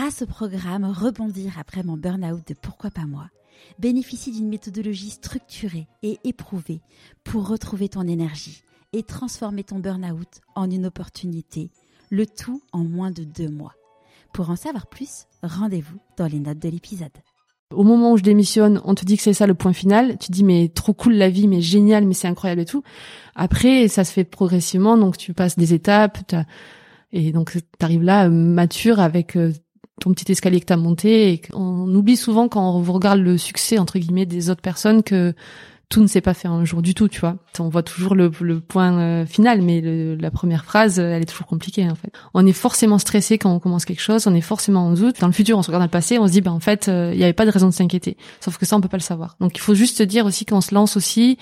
grâce au programme Rebondir après mon burn-out de Pourquoi pas moi, bénéficie d'une méthodologie structurée et éprouvée pour retrouver ton énergie et transformer ton burn-out en une opportunité, le tout en moins de deux mois. Pour en savoir plus, rendez-vous dans les notes de l'épisode. Au moment où je démissionne, on te dit que c'est ça le point final. Tu dis mais trop cool la vie, mais génial, mais c'est incroyable et tout. Après, ça se fait progressivement, donc tu passes des étapes, et donc tu arrives là mature avec euh, ton petit escalier que t'as monté. Et on oublie souvent quand on regarde le succès entre guillemets des autres personnes que tout ne s'est pas fait un jour du tout, tu vois. On voit toujours le, point euh, final, mais la première phrase, elle est toujours compliquée en fait. On est forcément stressé quand on commence quelque chose, on est forcément en doute. Dans le futur, on se regarde dans le passé, on se dit, ben en fait, euh, il n'y avait pas de raison de s'inquiéter. Sauf que ça, on peut pas le savoir. Donc il faut juste se dire aussi qu'on se lance aussi.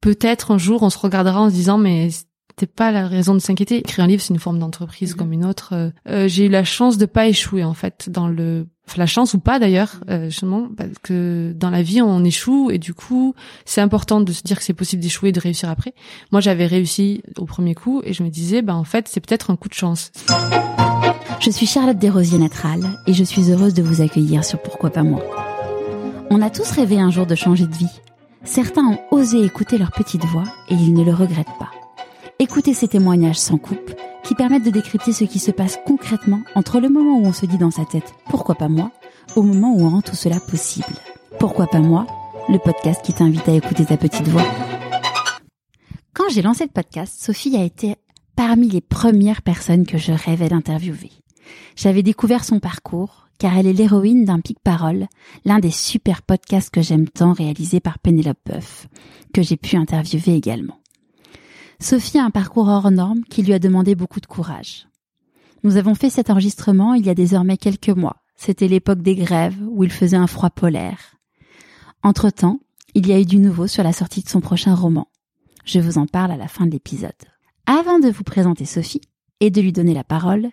Peut-être un jour, on se regardera en se disant, mais c'était pas la raison de s'inquiéter. Écrire un livre, c'est une forme d'entreprise mm-hmm. comme une autre. Euh, euh, j'ai eu la chance de pas échouer en fait dans le la chance ou pas d'ailleurs euh, justement parce que dans la vie on échoue et du coup c'est important de se dire que c'est possible d'échouer et de réussir après. Moi j'avais réussi au premier coup et je me disais bah en fait c'est peut-être un coup de chance. Je suis Charlotte Desrosiers Natral et je suis heureuse de vous accueillir sur Pourquoi pas moi. On a tous rêvé un jour de changer de vie. Certains ont osé écouter leur petite voix et ils ne le regrettent pas. Écoutez ces témoignages sans coupe qui permettent de décrypter ce qui se passe concrètement entre le moment où on se dit dans sa tête pourquoi pas moi au moment où on rend tout cela possible. Pourquoi pas moi Le podcast qui t'invite à écouter ta petite voix. Quand j'ai lancé le podcast, Sophie a été parmi les premières personnes que je rêvais d'interviewer. J'avais découvert son parcours car elle est l'héroïne d'un pic parole, l'un des super podcasts que j'aime tant réalisés par Pénélope Boeuf, que j'ai pu interviewer également. Sophie a un parcours hors norme qui lui a demandé beaucoup de courage. Nous avons fait cet enregistrement il y a désormais quelques mois. C'était l'époque des grèves où il faisait un froid polaire. Entre-temps, il y a eu du nouveau sur la sortie de son prochain roman. Je vous en parle à la fin de l'épisode. Avant de vous présenter Sophie et de lui donner la parole,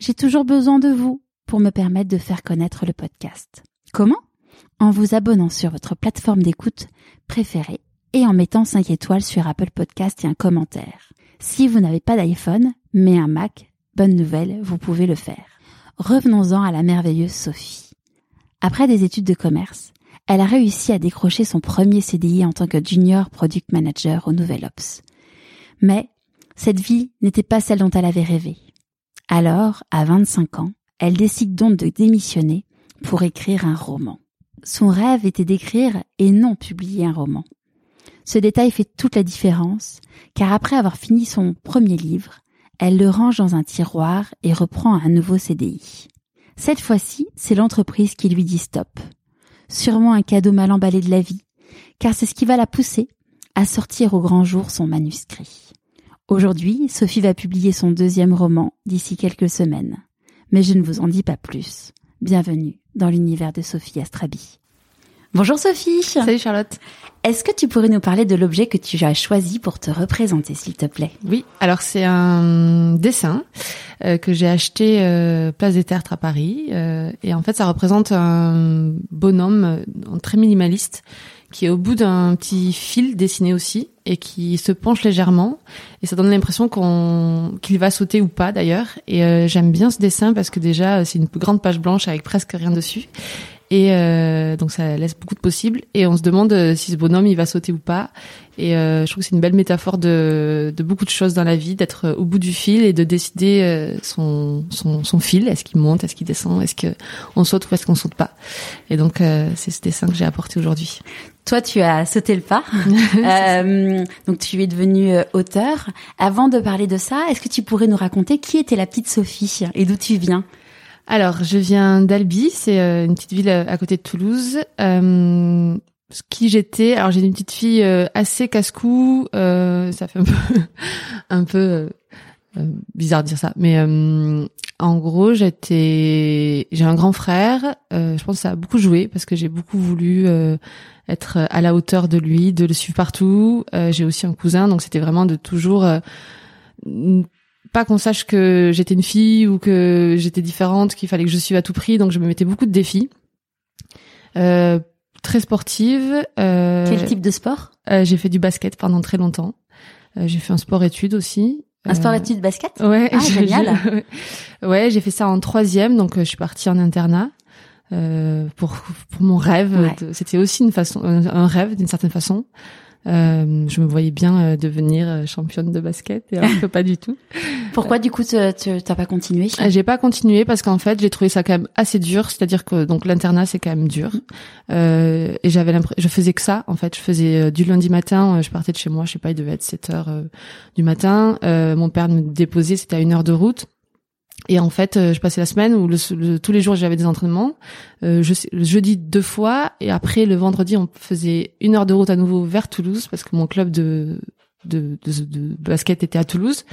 j'ai toujours besoin de vous pour me permettre de faire connaître le podcast. Comment? En vous abonnant sur votre plateforme d'écoute préférée et en mettant 5 étoiles sur Apple Podcast et un commentaire. Si vous n'avez pas d'iPhone, mais un Mac, bonne nouvelle, vous pouvez le faire. Revenons-en à la merveilleuse Sophie. Après des études de commerce, elle a réussi à décrocher son premier CDI en tant que junior product manager au Nouvel Ops. Mais cette vie n'était pas celle dont elle avait rêvé. Alors, à 25 ans, elle décide donc de démissionner pour écrire un roman. Son rêve était d'écrire et non publier un roman. Ce détail fait toute la différence, car après avoir fini son premier livre, elle le range dans un tiroir et reprend un nouveau CDI. Cette fois-ci, c'est l'entreprise qui lui dit stop. Sûrement un cadeau mal emballé de la vie, car c'est ce qui va la pousser à sortir au grand jour son manuscrit. Aujourd'hui, Sophie va publier son deuxième roman d'ici quelques semaines. Mais je ne vous en dis pas plus. Bienvenue dans l'univers de Sophie Astrabi. Bonjour Sophie. Salut Charlotte. Est-ce que tu pourrais nous parler de l'objet que tu as choisi pour te représenter, s'il te plaît? Oui, alors c'est un dessin euh, que j'ai acheté euh, Place des Tertres à Paris. Euh, et en fait, ça représente un bonhomme euh, très minimaliste qui est au bout d'un petit fil dessiné aussi et qui se penche légèrement et ça donne l'impression qu'on qu'il va sauter ou pas d'ailleurs et j'aime bien ce dessin parce que déjà c'est une grande page blanche avec presque rien dessus et euh, donc ça laisse beaucoup de possibles. Et on se demande euh, si ce bonhomme il va sauter ou pas. Et euh, je trouve que c'est une belle métaphore de, de beaucoup de choses dans la vie, d'être au bout du fil et de décider euh, son, son, son fil. Est-ce qu'il monte, est-ce qu'il descend, est-ce que on saute ou est-ce qu'on saute pas? Et donc euh, c'est ce dessin que j'ai apporté aujourd'hui. Toi, tu as sauté le pas. euh, donc, tu es devenu auteur. Avant de parler de ça, est-ce que tu pourrais nous raconter qui était la petite Sophie et d'où tu viens? Alors, je viens d'Albi, c'est euh, une petite ville euh, à côté de Toulouse. Euh, qui j'étais Alors, j'ai une petite fille euh, assez casse-cou. ça fait un peu, un peu bizarre de dire ça, mais en gros, j'étais, j'ai un grand frère. je pense que ça a beaucoup joué parce que j'ai beaucoup voulu être à la hauteur de lui, de le suivre partout. j'ai aussi un cousin, donc c'était vraiment de toujours pas qu'on sache que j'étais une fille ou que j'étais différente, qu'il fallait que je suive à tout prix. Donc je me mettais beaucoup de défis. Euh, très sportive. Euh, Quel type de sport? euh, J'ai fait du basket pendant très longtemps. Euh, j'ai fait un sport-études aussi. Un sport études basket? Ouais, ah, génial. ouais, j'ai fait ça en troisième, donc je suis partie en internat. Euh, pour pour mon rêve. C'était aussi une façon, un, rêve d'une certaine façon. Euh, je me voyais bien euh, devenir euh, championne de basket et alors que pas du tout. Pourquoi du coup tu t'as pas continué J'ai pas continué parce qu'en fait j'ai trouvé ça quand même assez dur, c'est-à-dire que donc l'internat c'est quand même dur. Euh, et j'avais l'impression, je faisais que ça en fait, je faisais du lundi matin, je partais de chez moi, je sais pas, il devait être 7 heures du matin, mon père me déposait, c'était à une heure de route et en fait, euh, je passais la semaine où le, tous les jours j'avais des entraînements. Euh, je, le jeudi deux fois et après le vendredi on faisait une heure de route à nouveau vers Toulouse parce que mon club de de, de, de basket était à Toulouse.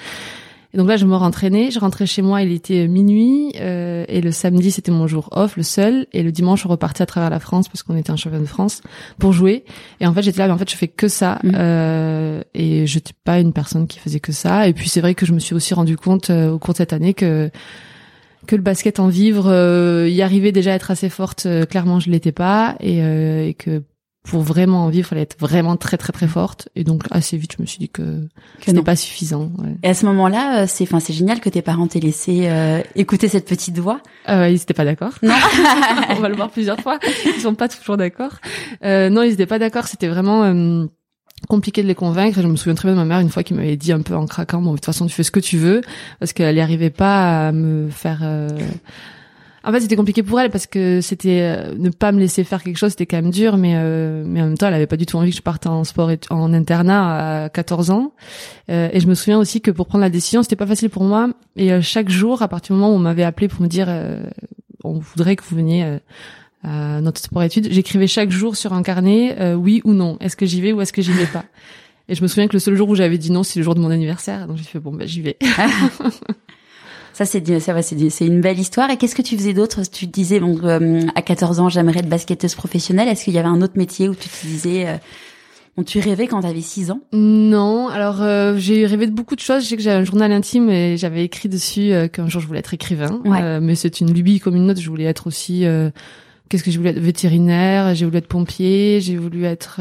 Et donc là, je me rentraînais, je rentrais chez moi, il était minuit, euh, et le samedi, c'était mon jour off, le seul, et le dimanche, je repartais à travers la France, parce qu'on était un champion de France, pour jouer. Et en fait, j'étais là, mais en fait, je fais que ça, mmh. euh, et je n'étais pas une personne qui faisait que ça. Et puis, c'est vrai que je me suis aussi rendu compte euh, au cours de cette année que que le basket en vivre, euh, y arriver déjà à être assez forte, euh, clairement, je l'étais pas, et, et que pour vraiment en vivre, il fallait être vraiment très très très forte. Et donc assez vite, je me suis dit que, que ce pas suffisant. Ouais. Et à ce moment-là, euh, c'est enfin c'est génial que tes parents t'aient laissé euh, écouter cette petite voix. Euh, ils étaient pas d'accord. Non, on va le voir plusieurs fois. Ils sont pas toujours d'accord. Euh, non, ils étaient pas d'accord. C'était vraiment euh, compliqué de les convaincre. je me souviens très bien de ma mère une fois qui m'avait dit un peu en craquant, bon de toute façon tu fais ce que tu veux, parce qu'elle n'y arrivait pas à me faire en fait, c'était compliqué pour elle parce que c'était euh, ne pas me laisser faire quelque chose, c'était quand même dur, mais euh, mais en même temps, elle avait pas du tout envie que je parte en sport et en internat à 14 ans. Euh, et je me souviens aussi que pour prendre la décision, c'était pas facile pour moi. Et chaque jour, à partir du moment où on m'avait appelé pour me dire, on voudrait que vous veniez à notre sport études, j'écrivais chaque jour sur un carnet, oui ou non, est-ce que j'y vais ou est-ce que j'y vais pas? Et je me souviens que le seul jour où j'avais dit non, c'est le jour de mon anniversaire. Donc j'ai fait bon, ben j'y vais. Ça, c'est ça, c'est c'est une belle histoire. Et qu'est-ce que tu faisais d'autre? Tu te disais, bon, euh, à 14 ans, j'aimerais être basketteuse professionnelle. Est-ce qu'il y avait un autre métier où tu te disais, euh, bon, tu rêvais quand tu avais 6 ans? Non. Alors, euh, j'ai rêvé de beaucoup de choses. Je sais que j'avais un journal intime et j'avais écrit dessus qu'un jour je voulais être écrivain. mais c'est une lubie comme une autre. Je voulais être aussi. Qu'est-ce que je voulais être? Vétérinaire. J'ai voulu être pompier. J'ai voulu être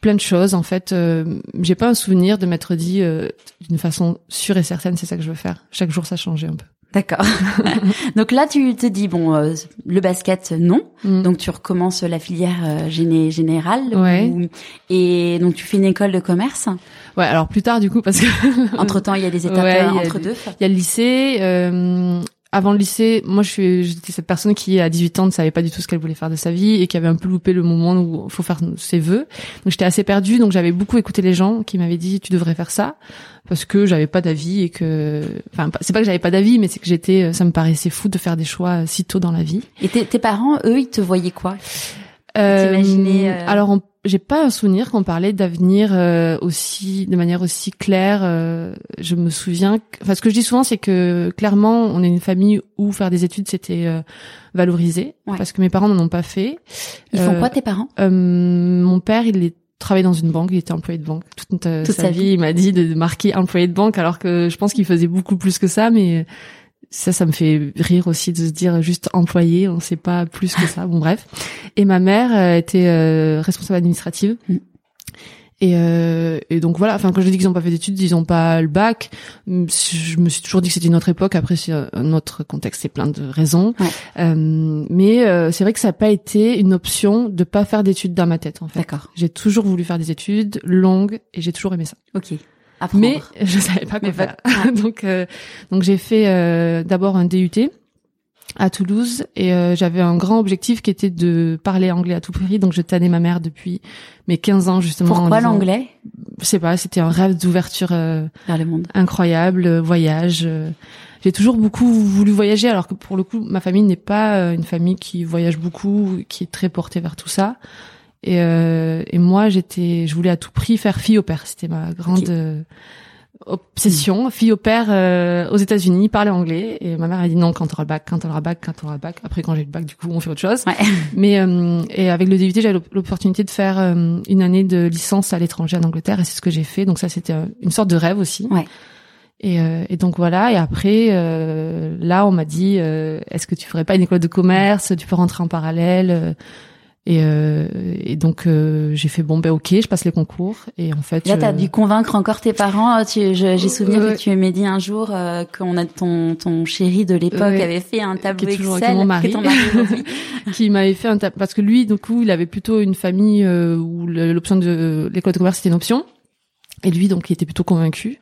plein de choses. En fait, euh, j'ai pas un souvenir de m'être dit euh, d'une façon sûre et certaine, c'est ça que je veux faire. Chaque jour, ça changeait un peu. D'accord. donc là, tu te dis bon, euh, le basket, non. Mm. Donc tu recommences la filière géné générale. Ouais. et donc tu fais une école de commerce. Ouais. Alors plus tard, du coup, parce que entre temps, il y a des étapes entre deux. Il y a le lycée avant le lycée, moi je suis j'étais cette personne qui à 18 ans ne savait pas du tout ce qu'elle voulait faire de sa vie et qui avait un peu loupé le moment où il faut faire ses vœux. Donc j'étais assez perdue, donc j'avais beaucoup écouté les gens qui m'avaient dit tu devrais faire ça parce que j'avais pas d'avis et que enfin c'est pas que j'avais pas d'avis mais c'est que j'étais ça me paraissait fou de faire des choix si tôt dans la vie. Et tes, parents eux ils te voyaient quoi? Euh, euh, Alors on j'ai pas un souvenir qu'on parlait d'avenir euh, aussi de manière aussi claire. Euh, je me souviens, enfin ce que je dis souvent, c'est que clairement, on est une famille où faire des études c'était euh, valorisé, parce que mes parents n'en ont pas fait. Ils font quoi tes parents? Mon père, il est travaillé dans une banque, il était employé de banque toute, sa, vie. Il m'a dit de marquer employé de banque, alors que je pense qu'il faisait beaucoup plus que ça, mais ça, ça me fait rire aussi de se dire juste employé, on sait pas plus que ça. Bon bref. Et ma mère euh, était euh, responsable administrative. Mm. Et, euh, et, donc voilà. Enfin, quand je dis qu'ils n'ont pas fait d'études, ils n'ont pas le bac. Je me suis toujours dit que c'était une autre époque. Après, c'est un autre contexte, c'est plein de raisons. Euh, mais euh, c'est vrai que ça n'a pas été une option de pas faire d'études dans ma tête. En fait. D'accord. J'ai toujours voulu faire des études longues et j'ai toujours aimé ça. Ok. Mais je savais pas quoi faire. donc euh, donc j'ai fait euh, d'abord un DUT à Toulouse et euh, j'avais un grand objectif qui était de parler anglais à tout prix. Donc je tannais ma mère depuis mes 15 ans justement pourquoi l'anglais? Je sais pas c'était un rêve d'ouverture vers le monde. incroyable voyage j'ai toujours beaucoup voulu voyager alors que pour le coup ma famille n'est pas une famille qui voyage beaucoup qui est très portée vers tout ça et, euh, et moi, j'étais, je voulais à tout prix faire fille au père. C'était ma grande euh, obsession. Fille au père euh, aux États-Unis, parler anglais. Et ma mère a dit non quand on aura le bac, quand on aura le bac, quand on aura le bac. Après, quand j'ai le bac, du coup, on fait autre chose. Ouais. Mais euh, et avec le DUT, j'avais l'opportunité de faire euh, une année de licence à l'étranger en Angleterre, et c'est ce que j'ai fait. Donc ça, c'était une sorte de rêve aussi. Ouais. Et, et, donc voilà. Et après, là, on m'a dit, est-ce que tu ferais pas une école de commerce? Tu peux rentrer en parallèle. Et, euh, et donc euh, j'ai fait bon ben ok, je passe les concours et en fait. Là, t'as dû convaincre encore tes parents. Tu, j'ai souvenir que tu m'as dit un jour euh, qu'on a ton ton chéri de l'époque avait fait un tableau Excel mon mari, qui m'avait fait un tableau parce que lui du coup il avait plutôt une famille où l'option de l'école de commerce c'était une option. Et lui, donc, il était plutôt convaincu.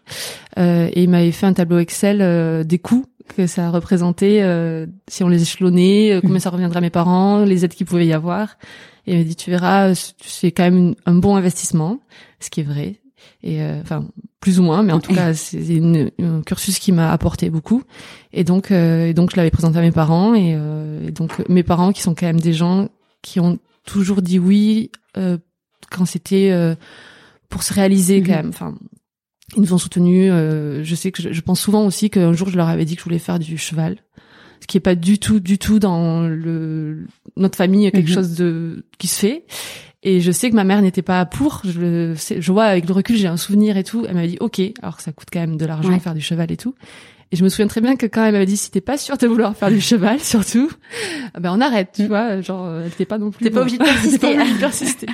Euh, et il m'avait fait un tableau Excel des coûts que ça représentait euh, si on les échelonnait, euh, combien ça reviendrait à mes parents, les aides qu'il pouvait y avoir. Et il m'a dit tu verras, c'est quand même un bon investissement, ce qui est vrai. Et euh, enfin plus ou moins, mais en tout cas c'est un cursus qui m'a apporté beaucoup. Et donc et donc je l'avais présenté à mes parents et, et, donc mes parents qui sont quand même des gens qui ont toujours dit oui quand c'était pour se réaliser quand mhm. même. Enfin ils nous ont soutenus. Euh, je sais que je, pense souvent aussi qu'un jour je leur avais dit que je voulais faire du cheval, ce qui est pas du tout, du tout dans le notre famille quelque mhm. chose de qui se fait. Et je sais que ma mère n'était pas pour. Je, je vois avec le recul, j'ai un souvenir et tout. Elle m'a dit OK, alors que ça coûte quand même de l'argent faire du cheval et tout. Et je me souviens très bien que quand elle m'avait dit si t'es pas sûre de vouloir faire du cheval, surtout, ben on arrête, tu mm. vois, genre elle était pas non plus. T'es pas obligée de persister.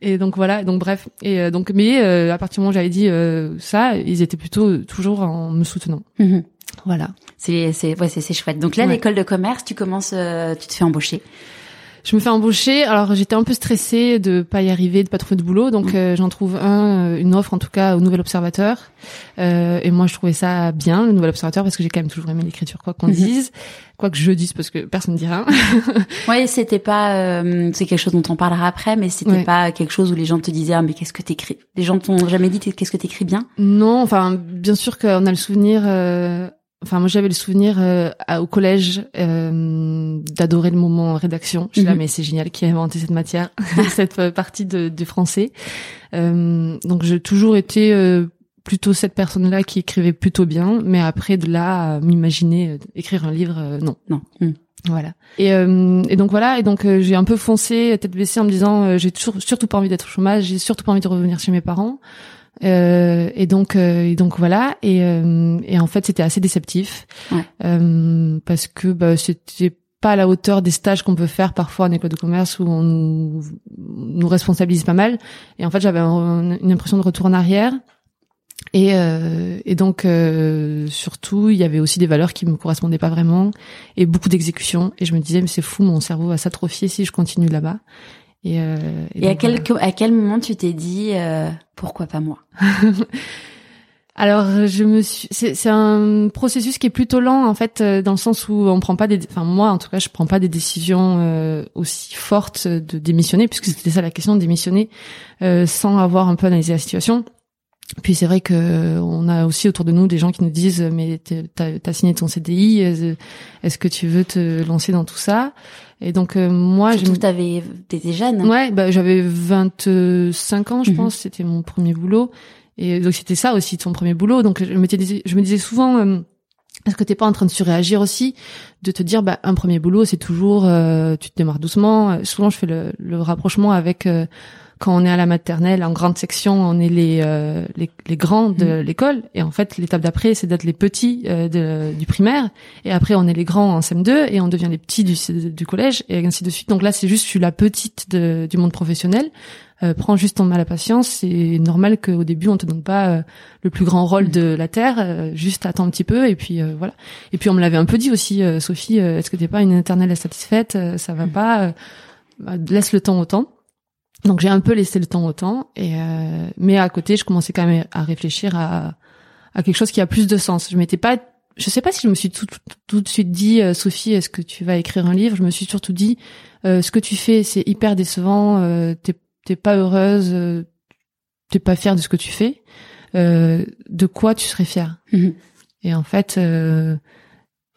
et donc voilà, donc bref, et euh, donc mais euh, à partir du moment où j'avais dit euh, ça, ils étaient plutôt toujours en me soutenant. Mm-hmm. Voilà. C'est c'est ouais c'est chouette. Donc là l'école de commerce, tu commences, tu te fais embaucher. Je me fais embaucher. Alors j'étais un peu stressée de pas y arriver, de pas trouver de boulot, donc mm. euh, j'en trouve un, euh, une offre en tout cas au Nouvel Observateur. Euh, et moi je trouvais ça bien le Nouvel Observateur parce que j'ai quand même toujours aimé l'écriture, quoi qu'on mm-hmm. dise, quoi que je dise parce que personne ne dit rien. ouais, c'était pas, euh, c'est quelque chose dont on parlera après, mais c'était pas quelque chose où les gens te disaient ah mais qu'est-ce que t'écris? Les gens t'ont jamais dit qu'est-ce que t'écris bien? Non, enfin bien sûr qu'on a le souvenir. Euh, Enfin, moi, j'avais le souvenir euh, au collège euh, d'adorer le moment rédaction. Je suis là, mhm. mais c'est génial qui a inventé cette matière, cette euh, partie de, de français. Euh, donc, j'ai toujours été euh, plutôt cette personne-là qui écrivait plutôt bien, mais après de là, m'imaginer écrire un livre, non, non. Mhm. Voilà. Et, et, donc voilà. Et donc j'ai un peu foncé tête baissée en me disant j'ai toujours surtout pas envie d'être au chômage, j'ai surtout pas envie de revenir chez mes parents. Euh, et donc, euh, et donc voilà. Et, euh, et en fait, c'était assez déceptif euh, parce que bah, c'était pas à la hauteur des stages qu'on peut faire parfois en école de commerce où on nous, nous responsabilise pas mal. Et en fait, j'avais une impression de retour en arrière. Et, euh, et donc surtout, il y avait aussi des valeurs qui me correspondaient pas vraiment et beaucoup d'exécution. Et je me disais mais c'est fou, mon cerveau va s'atrophier si je continue là-bas. Et, euh, et, à quel à quel moment tu t'es dit euh, pourquoi pas moi? Alors je me suis c'est c'est un processus qui est plutôt lent en fait euh, dans le sens où on prend pas des enfin moi en tout cas je prends pas des décisions euh, aussi fortes de démissionner puisque c'était ça la question de démissionner euh, sans avoir un peu analysé la situation. Puis c'est vrai que on a aussi autour de nous des gens qui nous disent mais t'as as signé ton CDI, est-ce que tu veux te lancer dans tout ça? Et donc euh, moi, je t'avais t'étais jeune. Ouais, bah j'avais 25 ans, je mhm. pense, c'était mon premier boulot. Et donc c'était ça aussi ton premier boulot. Donc je me disais, je me disais souvent euh, est-ce que t'es pas en train de surréagir aussi, de te dire bah un premier boulot c'est toujours euh, tu te démarres doucement. Souvent je fais le, le rapprochement avec quand on est à la maternelle, en grande section, on est les euh, les, les, grands de mm. l'école, et en fait l'étape d'après, c'est d'être les petits euh, de, du primaire, et après on est les grands en CM2, et on devient les petits du, du collège, et ainsi de suite. Donc là, c'est juste, je suis la petite de, du monde professionnel. Euh, prends juste ton mal à patience. C'est normal qu'au début on te donne pas euh, le plus grand rôle mm. de la terre. juste attends un petit peu et puis voilà. Et puis on me l'avait un peu dit aussi, Sophie. Est-ce que t'es pas une éternelle satisfaite Ça va mm. pas? Bah, laisse le temps au temps. Donc j'ai un peu laissé le temps au temps, et euh, mais à côté, je commençais quand même à réfléchir à, à quelque chose qui a plus de sens. Je m'étais pas, je sais pas si je me suis tout, tout, de suite dit, euh, Sophie, est-ce que tu vas écrire un livre? Je me suis surtout dit, euh, ce que tu fais, c'est hyper décevant, euh, t'es pas heureuse, euh, t'es pas fière de ce que tu fais. de quoi tu serais fière? Mhm. Et en fait,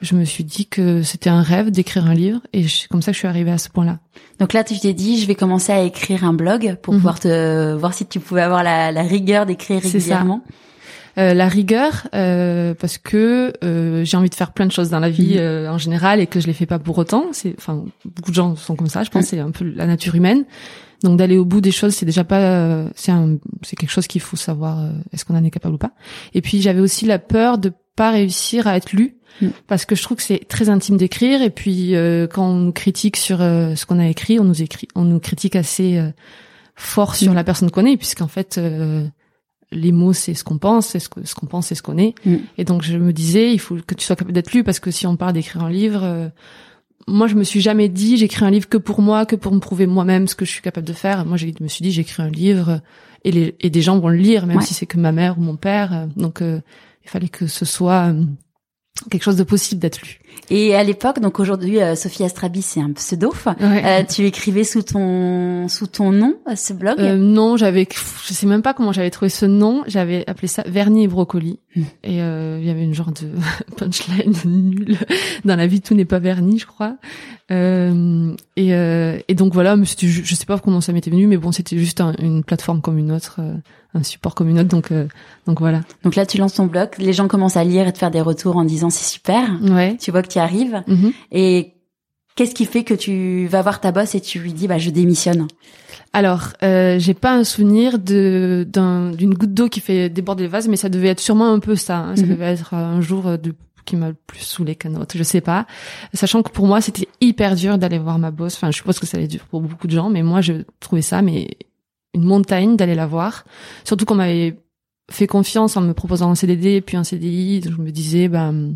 je me suis dit que c'était un rêve d'écrire un livre et c'est comme ça que je suis arrivée à ce point-là. Donc là, tu t'es dit, je vais commencer à écrire un blog pour mhm. pouvoir te voir si tu pouvais avoir la, la rigueur d'écrire régulièrement. Euh, la rigueur, euh, parce que euh, j'ai envie de faire plein de choses dans la vie Mhm. en général et que je les fais pas pour autant. C'est, enfin, beaucoup de gens sont comme ça. Je pense c'est un peu la nature humaine. Donc d'aller au bout des choses, c'est déjà pas, euh, c'est un, c'est quelque chose qu'il faut savoir. euh, est-ce qu'on en est capable ou pas. Et puis j'avais aussi la peur de pas réussir à être lu. Mhm. Parce que je trouve que c'est très intime d'écrire et puis euh, quand on nous critique sur euh, ce qu'on a écrit, on nous écrit, on nous critique assez euh, fort sur Mhm. la personne qu'on est, puisqu'en fait euh, les mots c'est ce qu'on pense, c'est ce que- ce qu'on pense, c'est ce qu'on est. Mm. Et donc je me disais, il faut que tu sois capable d'être lu parce que si on parle d'écrire un livre, euh, moi je me suis jamais dit j'écris un livre que pour moi, que pour me prouver moi-même ce que je suis capable de faire. Moi je me suis dit j'écris un livre et, les, et des gens vont le lire, même Ouais. si c'est que ma mère ou mon père. Euh, Donc euh, il fallait que ce soit euh, quelque chose de possible d'être lu. Et à l'époque, donc aujourd'hui, euh, Sophie Astrabi, c'est un pseudo. Euh, tu écrivais sous ton sous ton nom euh, ce blog? Euh, non, j'avais, je sais même pas comment j'avais trouvé ce nom. J'avais appelé ça Vernis et brocoli. Mm. Et euh, il y avait une genre de punchline nulle. Dans la vie, tout n'est pas verni, je crois. Euh, et, euh, et donc voilà, je sais pas comment ça m'était venu, mais bon, c'était juste un- une plateforme comme une autre, euh, un support comme une autre. Donc euh, donc voilà. Donc là, tu lances ton blog. Les gens commencent à lire et te faire des retours en disant c'est super. Ouais. Tu vois que tu y arrives. Mhm. Et qu'est-ce qui fait que tu vas voir ta boss et tu lui dis bah je démissionne? Alors, euh, j'ai pas un souvenir de d'un- d'une goutte d'eau qui fait déborder le vase, mais ça devait être sûrement un peu ça. hein. Ça Mhm. devait être un jour euh, de qui m'a le plus saoulé qu'un autre, je sais pas. Sachant que pour moi, c'était hyper dur d'aller voir ma boss. Enfin, je suppose que ça allait dur pour beaucoup de gens, mais moi, je trouvais ça mais une montagne d'aller la voir. Surtout qu'on m'avait fait confiance en me proposant un CDD puis un CDI. Donc je me disais, ben,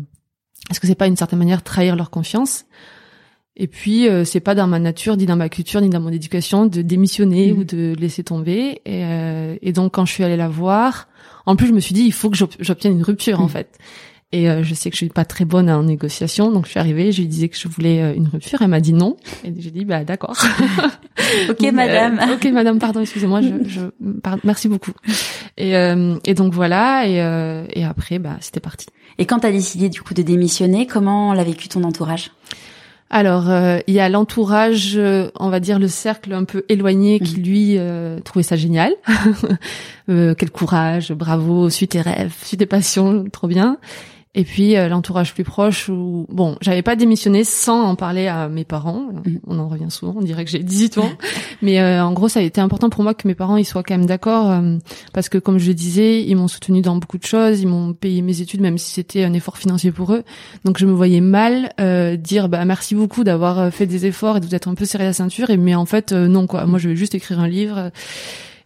est-ce que c'est pas une certaine manière trahir leur confiance? Et puis, euh, c'est pas dans ma nature, ni dans ma culture, ni dans mon éducation de démissionner Mhm. ou de laisser tomber. Et, euh, et donc, quand je suis allée la voir, en plus, je me suis dit, il faut que j'ob- j'obtienne une rupture, en Mhm. fait. Et euh, je sais que je suis pas très bonne en négociation, donc je suis arrivée, je lui disais que je voulais euh, une rupture, elle m'a dit non, et j'ai dit bah d'accord. Ok Donc, madame. euh, ok madame, pardon, excusez-moi, je, je pardon, merci beaucoup. Et, euh, et donc voilà, et, euh, et après bah c'était parti. Et quand t'as décidé du coup de démissionner, comment l'a vécu ton entourage? Alors, euh, il y a l'entourage, euh, on va dire le cercle un peu éloigné qui lui euh, trouvait ça génial. Euh, quel courage, bravo, suis tes rêves, suis tes passions, trop bien. Et puis euh, l'entourage plus proche où bon, j'avais pas démissionné sans en parler à mes parents. Mhm. On en revient souvent, on dirait que j'ai 18 ans, mais euh, en gros ça a été important pour moi que mes parents ils soient quand même d'accord euh, parce que comme je le disais, ils m'ont soutenu dans beaucoup de choses, ils m'ont payé mes études même si c'était un effort financier pour eux. Donc je me voyais mal euh, dire bah merci beaucoup d'avoir euh, fait des efforts et de vous être un peu serré la ceinture et mais en fait euh, non quoi. Moi je vais juste écrire un livre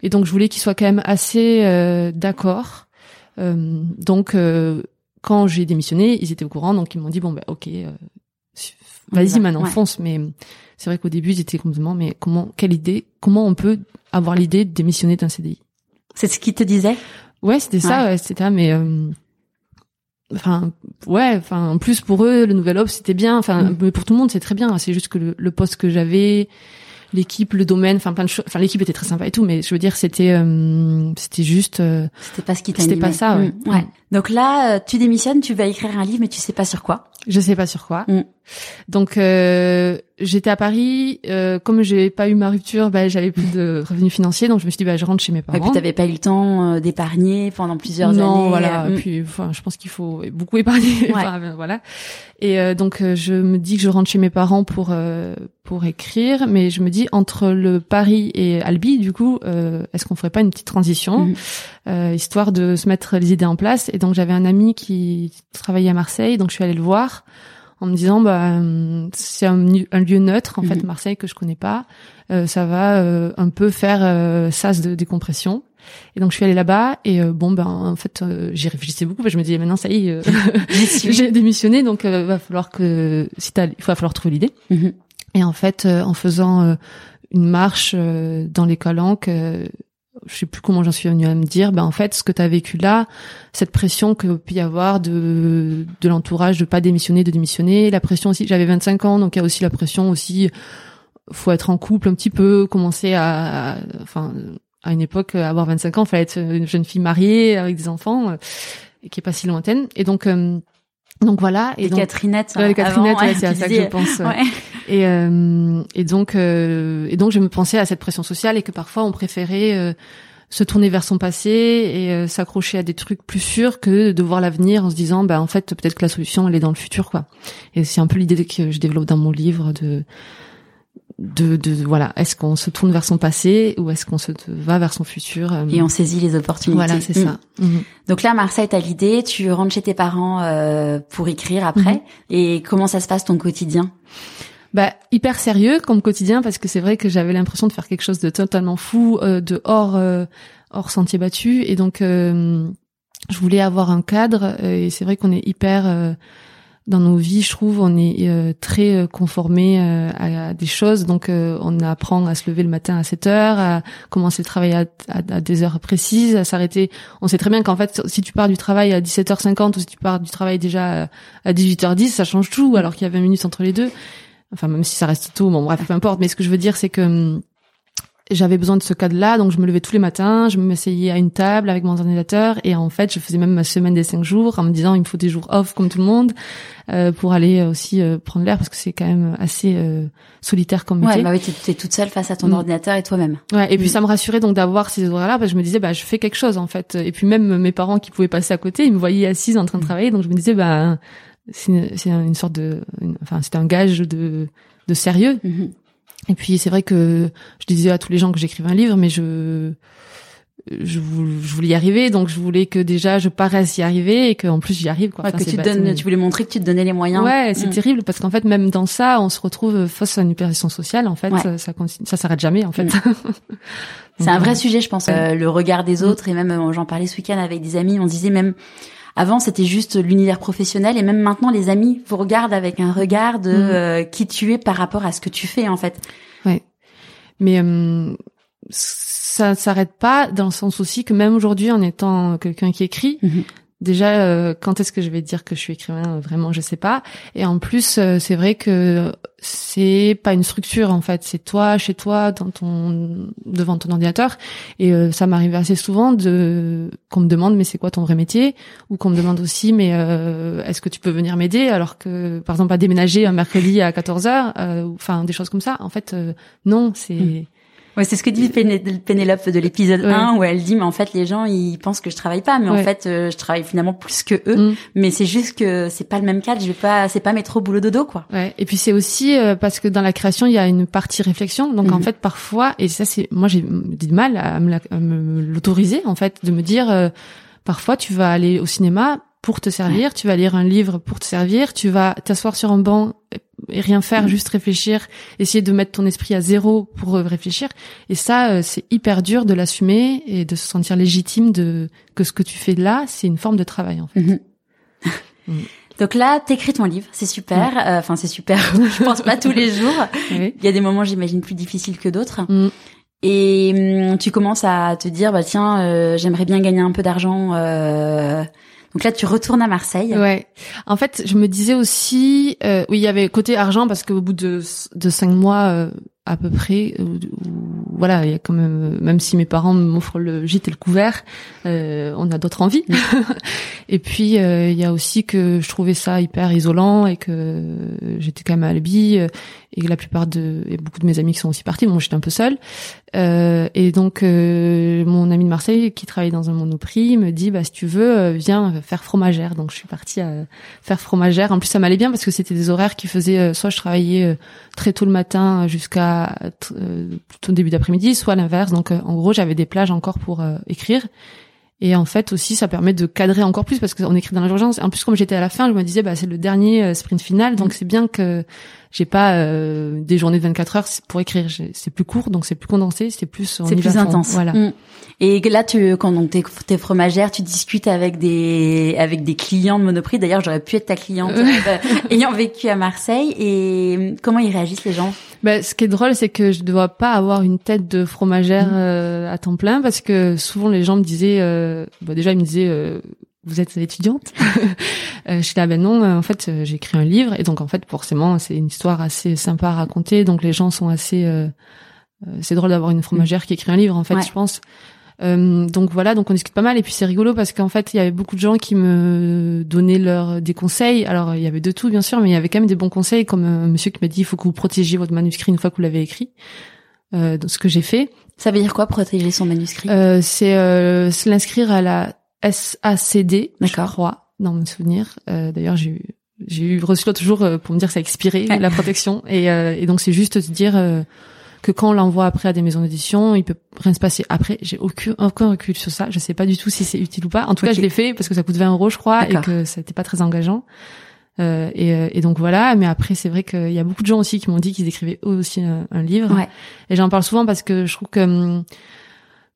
et donc je voulais qu'ils soient quand même assez euh, d'accord. Euh, donc euh, quand j'ai démissionné, ils étaient au courant donc ils m'ont dit bon bah OK euh, va. vas-y maintenant Ouais. fonce mais c'est vrai qu'au début ils étaient complètement mais comment quelle idée comment on peut avoir l'idée de démissionner d'un CDI C'est ce qu'ils te disaient? Ouais, c'était ça, ouais, c'était ça, mais euh, enfin ouais, enfin en plus pour eux le nouvel ops c'était bien, enfin Mm. mais pour tout le monde c'est très bien, c'est juste que le, le poste que j'avais, l'équipe, le domaine, enfin plein de choses, enfin l'équipe était très sympa et tout, mais je veux dire c'était euh, c'était juste euh, C'était pas ce qui C'était pas ça, ouais. Mm, ouais. Donc là, euh, tu démissionnes, tu vas écrire un livre, mais tu sais pas sur quoi. Je sais pas sur quoi. Mm. Donc euh, j'étais à Paris, euh, comme j'ai pas eu ma rupture, bah, j'avais plus de revenus financiers, donc je me suis dit bah je rentre chez mes Et parents. puis t'avais pas eu le temps euh, d'épargner pendant plusieurs non, années. voilà. euh, mm. Puis, enfin, je pense qu'il faut beaucoup épargner. Ouais. Enfin, voilà. Et euh, donc, je me dis que je rentre chez mes parents pour euh, pour écrire, mais je me dis entre le Paris et Albi, du coup, euh, est-ce qu'on ferait pas une petite transition, Mhm. Euh, histoire de se mettre les idées en place. Et donc, j'avais un ami qui travaillait à Marseille, donc je suis allée le voir en me disant bah euh, c'est un, lieu neutre en fait Mhm. Marseille que je connais pas Euh, ça va euh, un peu faire euh, sas de décompression et donc je suis allée là-bas et euh, bon ben en fait euh, j'y réfléchissais beaucoup parce que je me disais maintenant ça y est j'ai démissionné donc va falloir que si t'as il va falloir trouver l'idée Mhm. et en fait euh, en faisant une marche dans les calanques euh, je sais plus comment j'en suis venue à me dire ben en fait ce que tu as vécu là cette pression que peut y avoir de de l'entourage de pas démissionner de démissionner la pression aussi j'avais 25 ans donc il y a aussi la pression aussi faut être en couple un petit peu commencer à, enfin à une époque avoir 25 ans fallait être une jeune fille mariée avec des enfants euh, et qui est pas si lointaine. Et donc euh, donc voilà et Les donc Catherinettes. Ouais, les Catherinettes, ouais, ouais, c'est à ça que je pense. ouais. Et, euh, et donc, euh, et donc, je me pensais à cette pression sociale et que parfois on préférait euh, se tourner vers son passé et euh, s'accrocher à des trucs plus sûrs que de voir l'avenir en se disant bah en fait peut-être que la solution elle est dans le futur quoi. Et c'est un peu l'idée que je développe dans mon livre de de, de voilà, est-ce qu'on se tourne vers son passé ou est-ce qu'on se va vers son futur euh, Et on saisit les opportunités. Voilà, c'est ça. Mm. Mm. Donc là, Marseille, t'as l'idée, tu rentres chez tes parents euh, pour écrire après. Mm-hmm. Et comment ça se passe ton quotidien? Bah hyper sérieux comme quotidien parce que c'est vrai que j'avais l'impression de faire quelque chose de totalement fou, euh, de hors euh, hors sentier battu et donc euh, je voulais avoir un cadre et c'est vrai qu'on est hyper dans nos vies, je trouve, on est très conformé à, des choses. Donc, on apprend à se lever le matin à 7 heures, à commencer le travail à, à, des heures précises, à s'arrêter. On sait très bien qu'en fait, si tu pars du travail à 17h50 ou si tu pars du travail déjà à 18h10, ça change tout, alors qu'il y a 20 minutes entre les deux. Enfin, même si ça reste tôt, bon bref, peu importe. Mais ce que je veux dire, c'est que hum, j'avais besoin de ce cadre-là, donc je me levais tous les matins, je m'asseyais à une table avec mon ordinateur, et en fait, je faisais même ma semaine des cinq jours en me disant il me faut des jours off comme tout le monde euh, pour aller aussi euh, prendre l'air parce que c'est quand même assez euh, solitaire comme métier. Ouais, bah oui, t'es, toute seule face à ton mm. ordinateur et toi-même. Ouais, et puis mm. ça me rassurait donc d'avoir ces horaires-là parce que je me disais bah je fais quelque chose en fait. Et puis même mes parents qui pouvaient passer à côté, ils me voyaient assise en train de mm. travailler, donc je me disais bah c'est une, sorte de, enfin c'était un gage de de sérieux. Mhm. Et puis c'est vrai que je disais à tous les gens que j'écrivais un livre, mais je je, voulais y arriver, donc je voulais que déjà je paraisse y arriver et qu'en plus j'y arrive. Quoi. que tu donnes, tu voulais montrer que tu te donnais les moyens. Ouais, c'est mm. terrible parce qu'en fait même dans ça, on se retrouve face à une hypervision sociale. En fait, ça, ça, ça s'arrête jamais. En fait. Mm. c'est un vrai sujet, je pense. Euh, le regard des mm. autres et même euh, j'en parlais ce week-end avec des amis. On disait même avant, c'était juste l'univers professionnel et même maintenant, les amis vous regardent avec un regard de mm. euh, qui tu es par rapport à ce que tu fais en fait. Ouais. Mais euh, ça s'arrête pas dans le sens aussi que même aujourd'hui, en étant quelqu'un qui écrit, mm-hmm. Déjà, euh, quand est-ce que je vais dire que je suis écrivain Vraiment, je sais pas. Et en plus, euh, c'est vrai que c'est pas une structure en fait. C'est toi, chez toi, dans ton devant ton ordinateur. Et euh, ça m'arrive assez souvent de qu'on me demande mais c'est quoi ton vrai métier? Ou qu'on me demande aussi mais est-ce que tu peux venir m'aider? Alors que par exemple à déménager un mercredi à 14 heures, enfin des choses comme ça. En fait, non, c'est hmm. Ouais, c'est ce que dit Pénélope de l'épisode 1 où elle dit mais en fait les gens ils pensent que je travaille pas mais en fait euh, je travaille finalement plus que eux mm. mais c'est juste que c'est pas le même cadre, je vais pas c'est pas métro boulot dodo quoi. Ouais, et puis c'est aussi euh, parce que dans la création il y a une partie réflexion donc en mm-hmm. fait parfois et ça c'est moi j'ai du mal à me l'autoriser en fait de me dire euh, parfois tu vas aller au cinéma pour te servir, tu vas lire un livre pour te servir, tu vas t'asseoir sur un banc et rien faire, mm. juste réfléchir, essayer de mettre ton esprit à zéro pour euh, réfléchir. Et ça, euh, c'est hyper dur de l'assumer et de se sentir légitime de que ce que tu fais là, c'est une forme de travail en fait. Mm-hmm. Mm. Donc là, t'écris ton livre, c'est super. Euh, enfin, c'est super. je pense pas tous les jours. Il y a des moments, j'imagine, plus difficiles que d'autres. Mm. Et tu commences à te dire, bah tiens, j'aimerais bien gagner un peu d'argent. Donc là, tu retournes à Marseille. Ouais. En fait, je me disais aussi, euh, oui, il y avait côté argent parce qu'au bout de de cinq mois euh, à peu près, euh, voilà, il y a quand même, même si mes parents m'offrent le gîte et le couvert, euh, on a d'autres envies. et puis il y a aussi que je trouvais ça hyper isolant et que j'étais quand même à Albi et que la plupart de, et beaucoup de mes amis qui sont aussi partis, moi j'étais un peu seule. Euh, et donc euh, mon ami de Marseille qui travaille dans un monoprix me dit bah si tu veux euh, viens faire fromagère. Donc je suis partie à faire fromagère. En plus ça m'allait bien parce que c'était des horaires qui faisaient soit je travaillais très tôt le matin jusqu'à plutôt début soit l'inverse. Donc en gros j'avais des plages encore pour écrire. Et en fait aussi, ça permet de cadrer encore plus parce qu'on écrit dans l'urgence. En plus, comme j'étais à la fin, je me disais, bah c'est le dernier sprint final, donc mm. c'est bien que j'ai pas euh, des journées de 24 heures pour écrire. C'est plus court, donc c'est plus condensé, c'est plus. C'est plus intense. Voilà. Mm. Et là, tu, quand donc t'es, t'es fromagère, tu discutes avec des avec des clients de Monoprix. D'ailleurs, j'aurais pu être ta cliente euh, ayant vécu à Marseille. Et comment ils réagissent les gens? Ben, ce qui est drôle, c'est que je ne dois pas avoir une tête de fromagère mm. euh, à temps plein parce que souvent les gens me disaient, euh, bah, déjà ils me disaient, euh, vous êtes étudiante euh, Je suis là, ben non, en fait j'ai écrit un livre et donc en fait forcément c'est une histoire assez sympa à raconter, donc les gens sont assez, c'est drôle d'avoir une fromagère qui écrit un livre en fait, je pense. Euh, donc voilà, donc on discute pas mal et puis c'est rigolo parce qu'en fait il y avait beaucoup de gens qui me donnaient leurs des conseils. Alors il y avait de tout bien sûr, mais il y avait quand même des bons conseils comme un monsieur qui m'a dit il faut que vous protégiez votre manuscrit une fois que vous l'avez écrit. euh, ce que j'ai fait. Ça veut dire quoi protéger son manuscrit? Euh, C'est euh, l'inscrire à la SACD, je crois, dans mon souvenir. Euh, D'ailleurs, j'ai eu j'ai eu reçu l'autre jour euh, pour me dire que ça a expiré la protection et, euh, et donc c'est juste se dire que quand on l'envoie après à des maisons d'édition, il peut rien se passer. Après, j'ai aucun, aucun recul sur ça. Je sais pas du tout si c'est utile ou pas. En tout cas, je l'ai fait parce que ça coûte 20 euros, je crois, et que ça n'était pas très engageant. Euh, et, euh, et, donc voilà. Mais après, c'est vrai qu'il y a beaucoup de gens aussi qui m'ont dit qu'ils écrivaient eux aussi un, livre. Ouais. Et j'en parle souvent parce que je trouve que hum,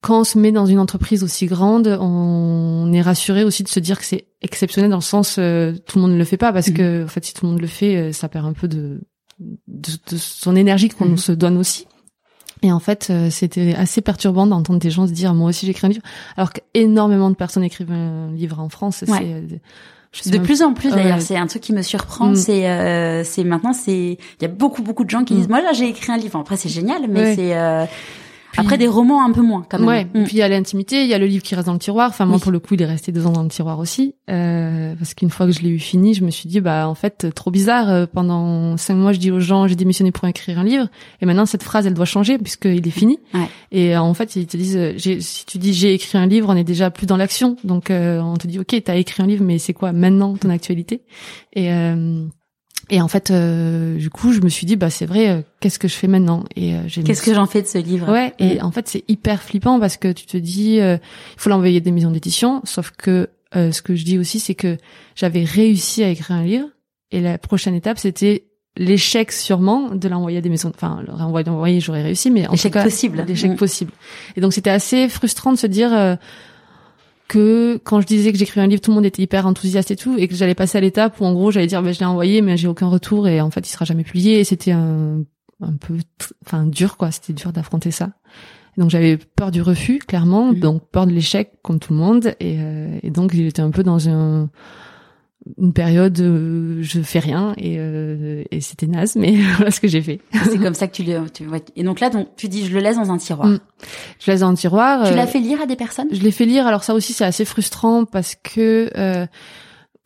quand on se met dans une entreprise aussi grande, on est rassuré aussi de se dire que c'est exceptionnel dans le sens euh, tout le monde ne le fait pas parce mmh. que en fait si tout le monde le fait, euh, ça perd un peu de de, de son énergie qu'on mmh. se donne aussi. Et en fait, c'était assez perturbant d'entendre des gens se dire moi aussi j'écris un livre, alors qu'énormément de personnes écrivent un livre en France. C'est de plus en plus d'ailleurs, c'est un truc qui me surprend. Mm. C'est, euh, c'est maintenant, c'est, il y a beaucoup beaucoup de gens qui mm. disent, moi là j'ai écrit un livre. Après c'est génial, mais c'est, euh, après des romans un peu moins quand même. Ouais. Mm. Puis il y a l'intimité, il y a le livre qui reste dans le tiroir. Enfin moi pour le coup il est resté deux ans dans le tiroir aussi euh, parce qu'une fois que je l'ai eu fini, je me suis dit bah en fait trop bizarre. Euh, pendant cinq mois je dis aux gens j'ai démissionné pour écrire un livre et maintenant cette phrase elle doit changer puisqu'il est fini. Ouais. Et euh, en fait ils te disent euh, si tu dis j'ai écrit un livre on est déjà plus dans l'action donc on te dit ok t'as écrit un livre mais c'est quoi maintenant ton actualité? Et et en fait, euh, du coup, je me suis dit, bah c'est vrai, euh, qu'est-ce que je fais maintenant? Et euh, qu'est-ce que j'en fais de ce livre? Ouais. Et mm. en fait, c'est hyper flippant parce que tu te dis, il faut l'envoyer des maisons d'édition. Sauf que ce que je dis aussi, c'est que j'avais réussi à écrire un livre, et la prochaine étape, c'était l'échec sûrement de l'envoyer à des maisons. Enfin, le renvoyer, j'aurais réussi, mais en l'échec possible. L'échec mm. possible. Et donc, c'était assez frustrant de se dire que quand je disais que j'écrivais un livre, tout le monde était hyper enthousiaste et tout, et que j'allais passer à l'étape où en gros j'allais dire ben je l'ai envoyé mais j'ai aucun retour et en fait il sera jamais publié. Et c'était un, un peu, enfin dur quoi, c'était dur d'affronter ça. donc j'avais peur du refus clairement, mmh. donc peur de l'échec comme tout le monde, et, euh, et donc j'étais un peu dans un une période euh, je fais rien et, euh, et c'était naze mais voilà ce que j'ai fait. C'est comme ça que tu le tu, et donc là donc tu dis je le laisse dans un tiroir. Mm. je laisse dans un tiroir tu l'as fait lire à des personnes? je l'ai fait lire. Alors ça aussi c'est assez frustrant parce que euh,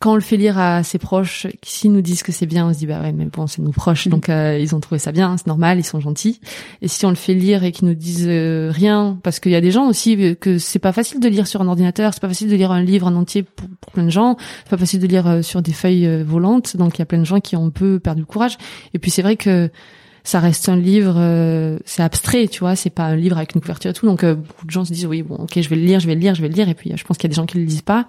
quand on le fait lire à ses proches, s'ils nous disent que c'est bien, on se dit bah ouais mais bon c'est nos proches mm. donc euh, ils ont trouvé ça bien, c'est normal, ils sont gentils. Et si on le fait lire et qu'ils nous disent euh, rien, parce qu'il y a des gens aussi euh, que c'est pas facile de lire sur un ordinateur, c'est pas facile de lire un livre en entier pour, plein de gens, c'est pas facile de lire sur des feuilles volantes, donc il y a plein de gens qui ont un peu perdu le courage. Et puis c'est vrai que ça reste un livre, c'est abstrait, tu vois, c'est pas un livre avec une couverture et tout, donc beaucoup de gens se disent oui bon ok je vais le lire, je vais le lire, je vais le lire, et puis je pense qu'il y a des gens qui le lisent pas.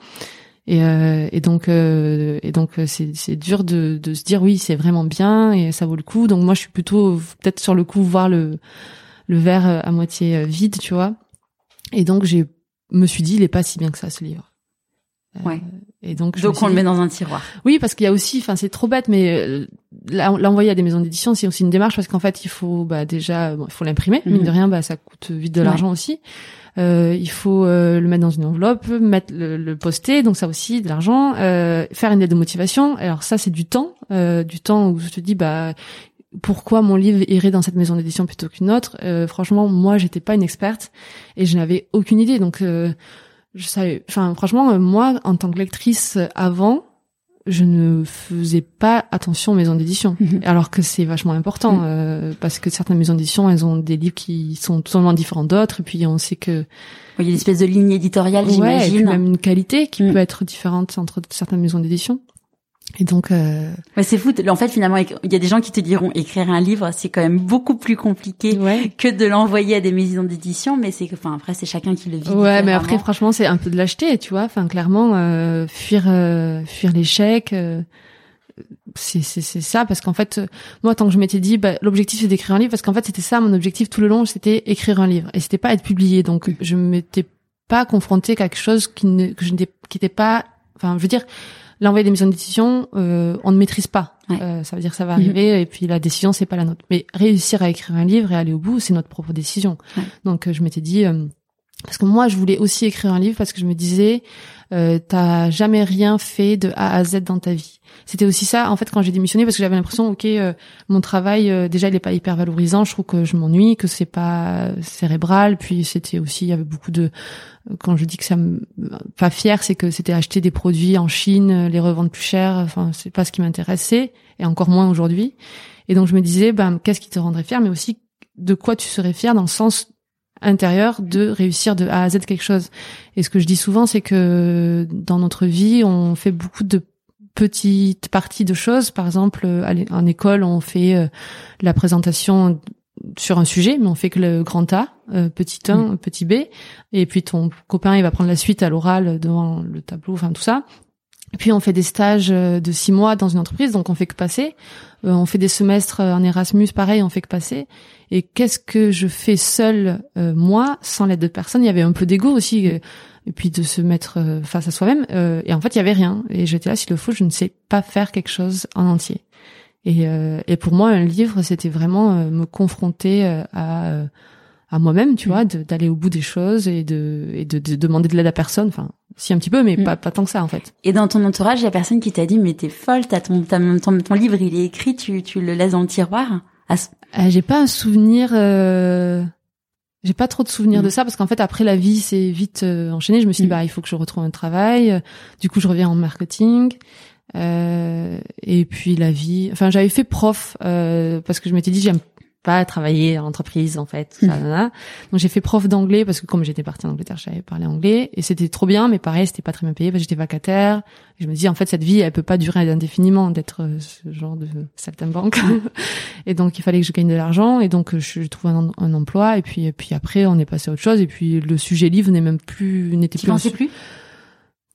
Et, euh, et donc, euh, et donc, euh, c'est, dur de, de se dire oui, c'est vraiment bien et ça vaut le coup. Donc moi, je suis plutôt peut-être sur le coup voir le le verre à moitié vide, tu vois. Et donc, j'ai me suis dit, il est pas si bien que ça ce livre. Ouais. Et donc, donc on le met dans un tiroir. Oui, parce qu'il y a aussi, enfin, c'est trop bête, mais l'envoyer à des maisons d'édition, c'est aussi une démarche parce qu'en fait, il faut bah déjà, bon, il faut l'imprimer. Mine mhm. de rien, bah ça coûte vite de l'argent aussi. Euh, il faut euh, le mettre dans une enveloppe, mettre le, poster, donc ça aussi de l'argent. Euh, faire une lettre de motivation. Alors ça, c'est du temps, euh, du temps où je te dis bah pourquoi mon livre irait dans cette maison d'édition plutôt qu'une autre? franchement, moi, j'étais pas une experte et je n'avais aucune idée. Donc je savais, enfin franchement, moi en tant que lectrice avant, je ne faisais pas attention aux maisons d'édition, mhm. alors que c'est vachement important mhm. euh, parce que certaines maisons d'édition, elles ont des livres qui sont totalement différents d'autres, et puis on sait que il y a une espèce de ligne éditoriale, j'imagine, même une qualité qui mhm. peut être différente entre certaines maisons d'édition. Et donc, euh... ouais, c'est fou. En fait, finalement, il y a des gens qui te diront écrire un livre, c'est quand même beaucoup plus compliqué que de l'envoyer à des maisons d'édition. Mais c'est, enfin, après, c'est chacun qui le vit. Ouais, mais après, franchement, c'est un peu de l'acheter, tu vois. Enfin, clairement, euh, fuir, euh, fuir l'échec. Euh, c'est c'est c'est ça parce qu'en fait moi tant que je m'étais dit bah, l'objectif c'est d'écrire un livre parce qu'en fait c'était ça mon objectif tout le long c'était écrire un livre et c'était pas être publié donc je m'étais pas confrontée à quelque chose qui ne que je n'étais qui était pas enfin je veux dire l'envoyer des maisons d'édition, euh, on ne maîtrise pas. Euh, ça veut dire que ça va arriver mhm. et puis la décision c'est pas la nôtre. Mais réussir à écrire un livre et aller au bout, c'est notre propre décision. Donc euh, je m'étais dit euh, parce que moi je voulais aussi écrire un livre parce que je me disais euh, t'as jamais rien fait de A à Z dans ta vie. C'était aussi ça en fait quand j'ai démissionné parce que j'avais l'impression ok euh, mon travail euh, déjà il est pas hyper valorisant, je trouve que je m'ennuie, que c'est pas cérébral, puis c'était aussi il y avait beaucoup de quand je dis que ça me pas fier, c'est que c'était acheter des produits en Chine, les revendre plus cher, enfin c'est pas ce qui m'intéressait et encore moins aujourd'hui. Et donc je me disais ben qu'est-ce qui te rendrait fier mais aussi de quoi tu serais fier dans le sens intérieur de réussir de A à Z quelque chose. Et ce que je dis souvent, c'est que dans notre vie, on fait beaucoup de petites parties de choses. Par exemple, en école, on fait euh, la présentation sur un sujet, mais on fait que le grand A, euh, petit 1, mm. petit B, et puis ton copain il va prendre la suite à l'oral devant le tableau, enfin tout ça. Et puis on fait des stages euh, de six mois dans une entreprise, donc on fait que passer. Euh, on fait des semestres en Erasmus, pareil, on fait que passer. Et qu'est-ce que je fais seul moi, sans l'aide de personne? Il y avait un peu d'ego aussi, et puis de se mettre face à soi-même. et en fait, il y avait rien. Et j'étais là, s'il le faut, je ne sais pas faire quelque chose en entier. Et, euh, et pour moi, un livre, c'était vraiment euh, me confronter euh, à à moi-même, tu vois, d'aller au bout des choses et de et de, de demander de l'aide à personne. Enfin, si un petit peu, mais mm. pas pas tant que ça en fait. Et dans ton entourage, il y a personne qui t'a dit mais t'es folle, t'as ton, ton ton livre, il est écrit, tu tu le laisses dans le tiroir? Ah, j'ai pas un souvenir. Euh... J'ai pas trop de souvenirs mm. de ça parce qu'en fait après la vie s'est vite enchaînée. Je me suis dit bah il faut que je retrouve un travail. Du coup je reviens en marketing. Euh, et puis la vie. Enfin, j'avais fait prof euh, parce que je m'étais dit j'aime pas travailler en entreprise en fait. Ça, mmh. Donc j'ai fait prof d'anglais parce que comme j'étais partie en Angleterre, j'avais parlé anglais et c'était trop bien, mais pareil, c'était pas très bien payé parce que j'étais vacataire. Et je me dis en fait cette vie, elle peut pas durer indéfiniment d'être euh, ce genre de banque et donc il fallait que je gagne de l'argent et donc je trouve un, un, emploi et puis et puis après on est passé à autre chose et puis le sujet livre n'est même plus n'était plus. plus?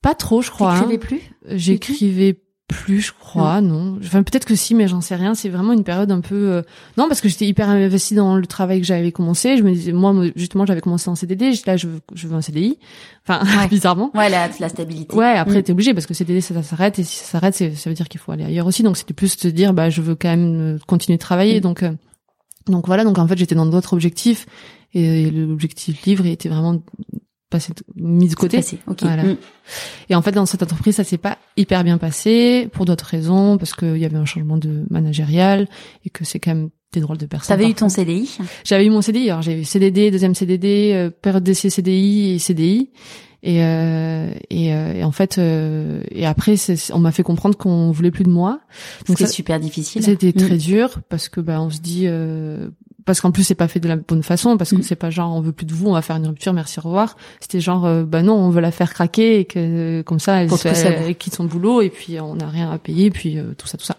Pas trop, je crois. J'écrivais hein. plus? J'écrivais plus, je crois, non. Enfin, peut-être que si, mais j'en sais rien. C'est vraiment une période un peu. Euh, non, parce que j'étais hyper investie dans le travail que j'avais commencé. Je me disais, moi, justement, j'avais commencé en CDD. Là, je veux, je veux un CDI. Enfin, bizarrement. Ouais, la, la stabilité. Ouais, après, mm. t'es obligé parce que CDD, ça, s'arrête et si ça s'arrête, ça veut dire qu'il faut aller ailleurs aussi. Donc, c'était plus te dire, bah, je veux quand même euh, continuer de travailler. Mm. Donc, euh, donc voilà. Donc, en fait, j'étais dans d'autres objectifs et l'objectif livre était vraiment mis de côté. Voilà. Mm. Et en fait, dans cette entreprise, ça s'est pas hyper bien passé pour d'autres raisons, parce qu'il y avait un changement de managérial et que c'est quand même des drôles de personnes. T'avais eu ton CDI J'avais eu mon CDI. Alors j'ai eu CDD, deuxième CDD, euh, période d'essai CDI et CDI. Et, euh, et, euh, et, en fait, euh, et après, on m'a fait comprendre qu'on voulait plus de moi. Donc c'était super difficile. C'était très mm. dur parce que bah on se dit euh, parce qu'en plus c'est pas fait de la bonne façon parce que mm. c'est pas genre on veut plus de vous on va faire une rupture merci au revoir. C'était genre euh, bah non on veut la faire craquer et que comme ça elle, elle, quitte son boulot et puis on n'a rien à payer puis euh, tout ça tout ça.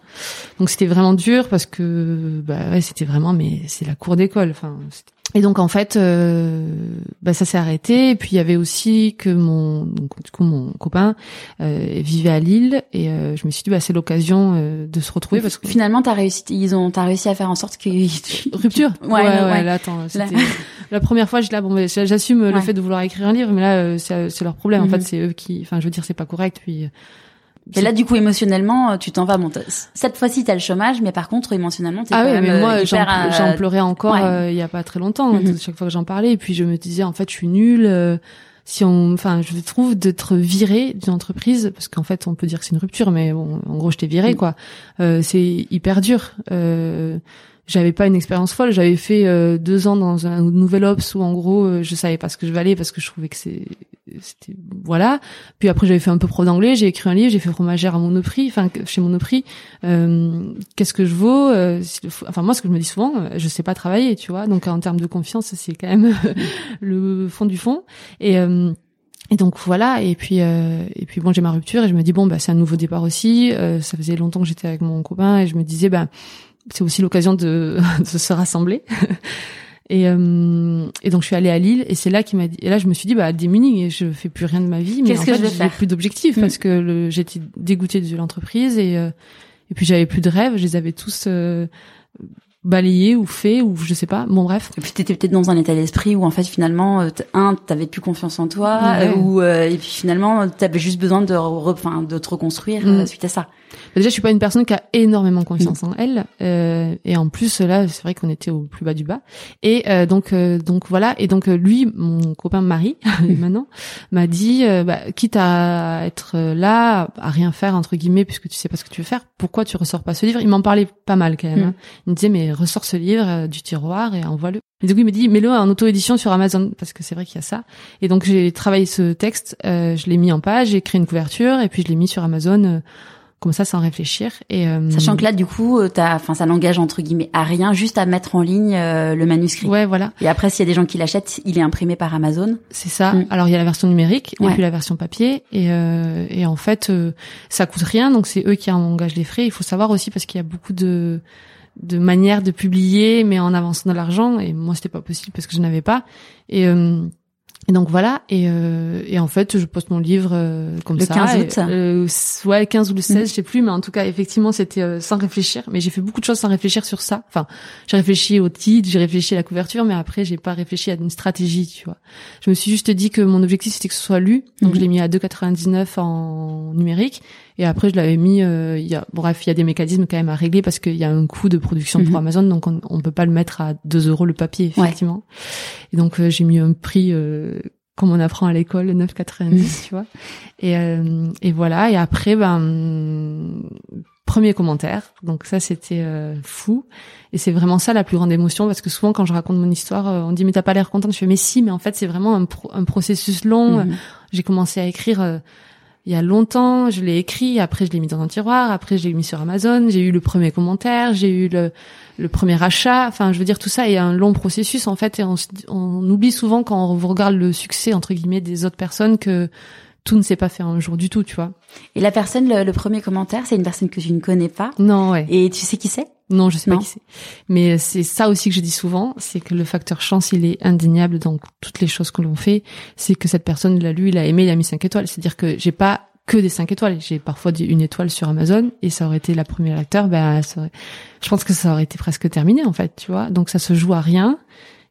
Donc c'était vraiment dur parce que bah ouais c'était vraiment mais c'est la cour d'école enfin et donc en fait, euh, bah, ça s'est arrêté. Et puis il y avait aussi que mon, donc, du coup mon copain euh, vivait à Lille et euh, je me suis dit bah c'est l'occasion euh, de se retrouver parce que finalement t'as réussi, ils ont t'as réussi à faire en sorte que rupture? Ouais, ouais, ouais, Là, attends, c'était la... première fois, je là bon, j'assume le fait de vouloir écrire un livre, mais là c'est leur problème. En fait, mhm. c'est eux qui, enfin je veux dire c'est pas correct. Puis et là, du coup, émotionnellement, euh, tu t'en vas. Bon, cette fois-ci, t'as le chômage, mais par contre, émotionnellement, t'es ah quand oui, mais moi, j'en euh, pleurais encore euh, il y a pas très longtemps. Mhm. Chaque fois que j'en parlais, et puis je me disais, en fait, je suis nulle. si on, enfin, je trouve d'être viré d'une entreprise, parce qu'en fait, on peut dire que c'est une rupture, mais bon, en gros, je t'ai viré, mhm. quoi. c'est hyper dur. Euh, j'avais pas une expérience folle. J'avais fait euh, deux ans dans un nouvel ops où en gros euh, je savais pas ce que je valais parce que je trouvais que c'est c'était voilà. Puis après j'avais fait un peu pro d'anglais, j'ai écrit un livre, j'ai fait fromagère à Monoprix, enfin chez Monoprix. Euh, Qu'est-ce que je vaux euh, Enfin moi ce que je me dis souvent, je sais pas travailler, tu vois. Donc en termes de confiance c'est quand même le fond du fond et et donc voilà, et puis et puis bon j'ai ma rupture et je me dis bon bah c'est un nouveau départ aussi. ça faisait longtemps que j'étais avec mon copain et je me disais bah c'est aussi l'occasion de, de, se rassembler. Et, euh, et donc je suis allée à Lille et c'est là qu'il m'a dit et là je me suis dit bah démunie je fais plus rien de ma vie mais en fait j'ai plus d'objectifs mm. parce que j'étais dégoûtée de l'entreprise et euh, et puis j'avais plus de rêves je les avais tous euh, balayé ou fait ou je sais pas bon bref et puis t'étais peut-être dans un état d'esprit où en fait finalement euh, un t'avais plus confiance en toi ou euh, et puis finalement t'avais juste besoin de enfin de te reconstruire mm. euh, suite à ça déjà je suis pas une personne qui a énormément confiance en elle et en plus là c'est vrai qu'on était au plus bas du bas et donc donc voilà et donc lui mon copain Marie maintenant m'a dit bah, quitte à être là à rien faire entre guillemets puisque tu sais pas ce que tu veux faire pourquoi tu ressors pas ce livre? Il m'en parlait pas mal quand même mm. hein. il me disait mais ressort ce livre euh, du tiroir et envoie-le. Et du coup, il me dit, mets-le en auto-édition sur Amazon, parce que c'est vrai qu'il y a ça. Et donc, j'ai travaillé ce texte, euh, je l'ai mis en page, j'ai créé une couverture, et puis je l'ai mis sur Amazon. Comme ça sans réfléchir. Et euh, sachant que là, du coup, euh, t'as, enfin, ça n'engage entre guillemets à rien, juste à mettre en ligne euh, le manuscrit. Ouais, voilà. Et après, s'il y a des gens qui l'achètent, il est imprimé par Amazon. C'est ça. Mm. Alors il y a la version numérique Ouais. et puis la version papier et euh, et en fait euh, ça coûte rien donc c'est eux qui engagent les frais. Il faut savoir aussi parce qu'il y a beaucoup de de manières de publier mais en avançant de l'argent et moi c'était pas possible parce que je n'avais pas et euh, et donc voilà et euh, et en fait je poste mon livre euh, comme Le ça 15 et, août. euh, ouais 15 ou le 16 Mhm. je sais plus mais en tout cas effectivement c'était euh, sans réfléchir mais j'ai fait beaucoup de choses sans réfléchir sur ça enfin j'ai réfléchi au titre j'ai réfléchi à la couverture mais après j'ai pas réfléchi à une stratégie tu vois je me suis juste dit que mon objectif c'était que ce soit lu donc Mhm. je l'ai mis à 2,99 en numérique et après je l'avais mis euh, il y a bref il y a des mécanismes quand même à régler parce qu'il y a un coût de production Mhm. pour Amazon donc on, on peut pas le mettre à 2 euros le papier Ouais. effectivement. Et donc euh, j'ai mis un prix euh, comme on apprend à l'école 9,90 tu vois. Et euh, et voilà. Et après ben premier commentaire. Donc ça c'était euh, fou. Et c'est vraiment ça la plus grande émotion parce que souvent quand je raconte mon histoire euh, on dit mais t'as pas l'air contente je fais mais si mais en fait c'est vraiment un, pro- un processus long. Mhm. j'ai commencé à écrire euh, il y a longtemps, je l'ai écrit, après je l'ai mis dans un tiroir, après je l'ai mis sur Amazon, j'ai eu le premier commentaire, j'ai eu le, premier achat, enfin je veux dire tout ça est un long processus en fait et on, on oublie souvent quand on regarde le succès entre guillemets des autres personnes que tout ne s'est pas fait un jour du tout, tu vois. Et la personne, le, le premier commentaire, c'est une personne que tu ne connais pas. Non, ouais. Et tu sais qui c'est? Non, je sais Non. pas qui c'est. Mais c'est ça aussi que je dis souvent, c'est que le facteur chance, il est indéniable dans toutes les choses que l'on fait. C'est que cette personne l'a lu, il a aimé, il a mis 5 étoiles. C'est-à-dire que j'ai pas que des 5 étoiles. J'ai parfois dit une étoile sur Amazon et ça aurait été la première lecteur, ben, ça aurait- je pense que ça aurait été presque terminé, en fait, tu vois. Donc ça se joue à rien.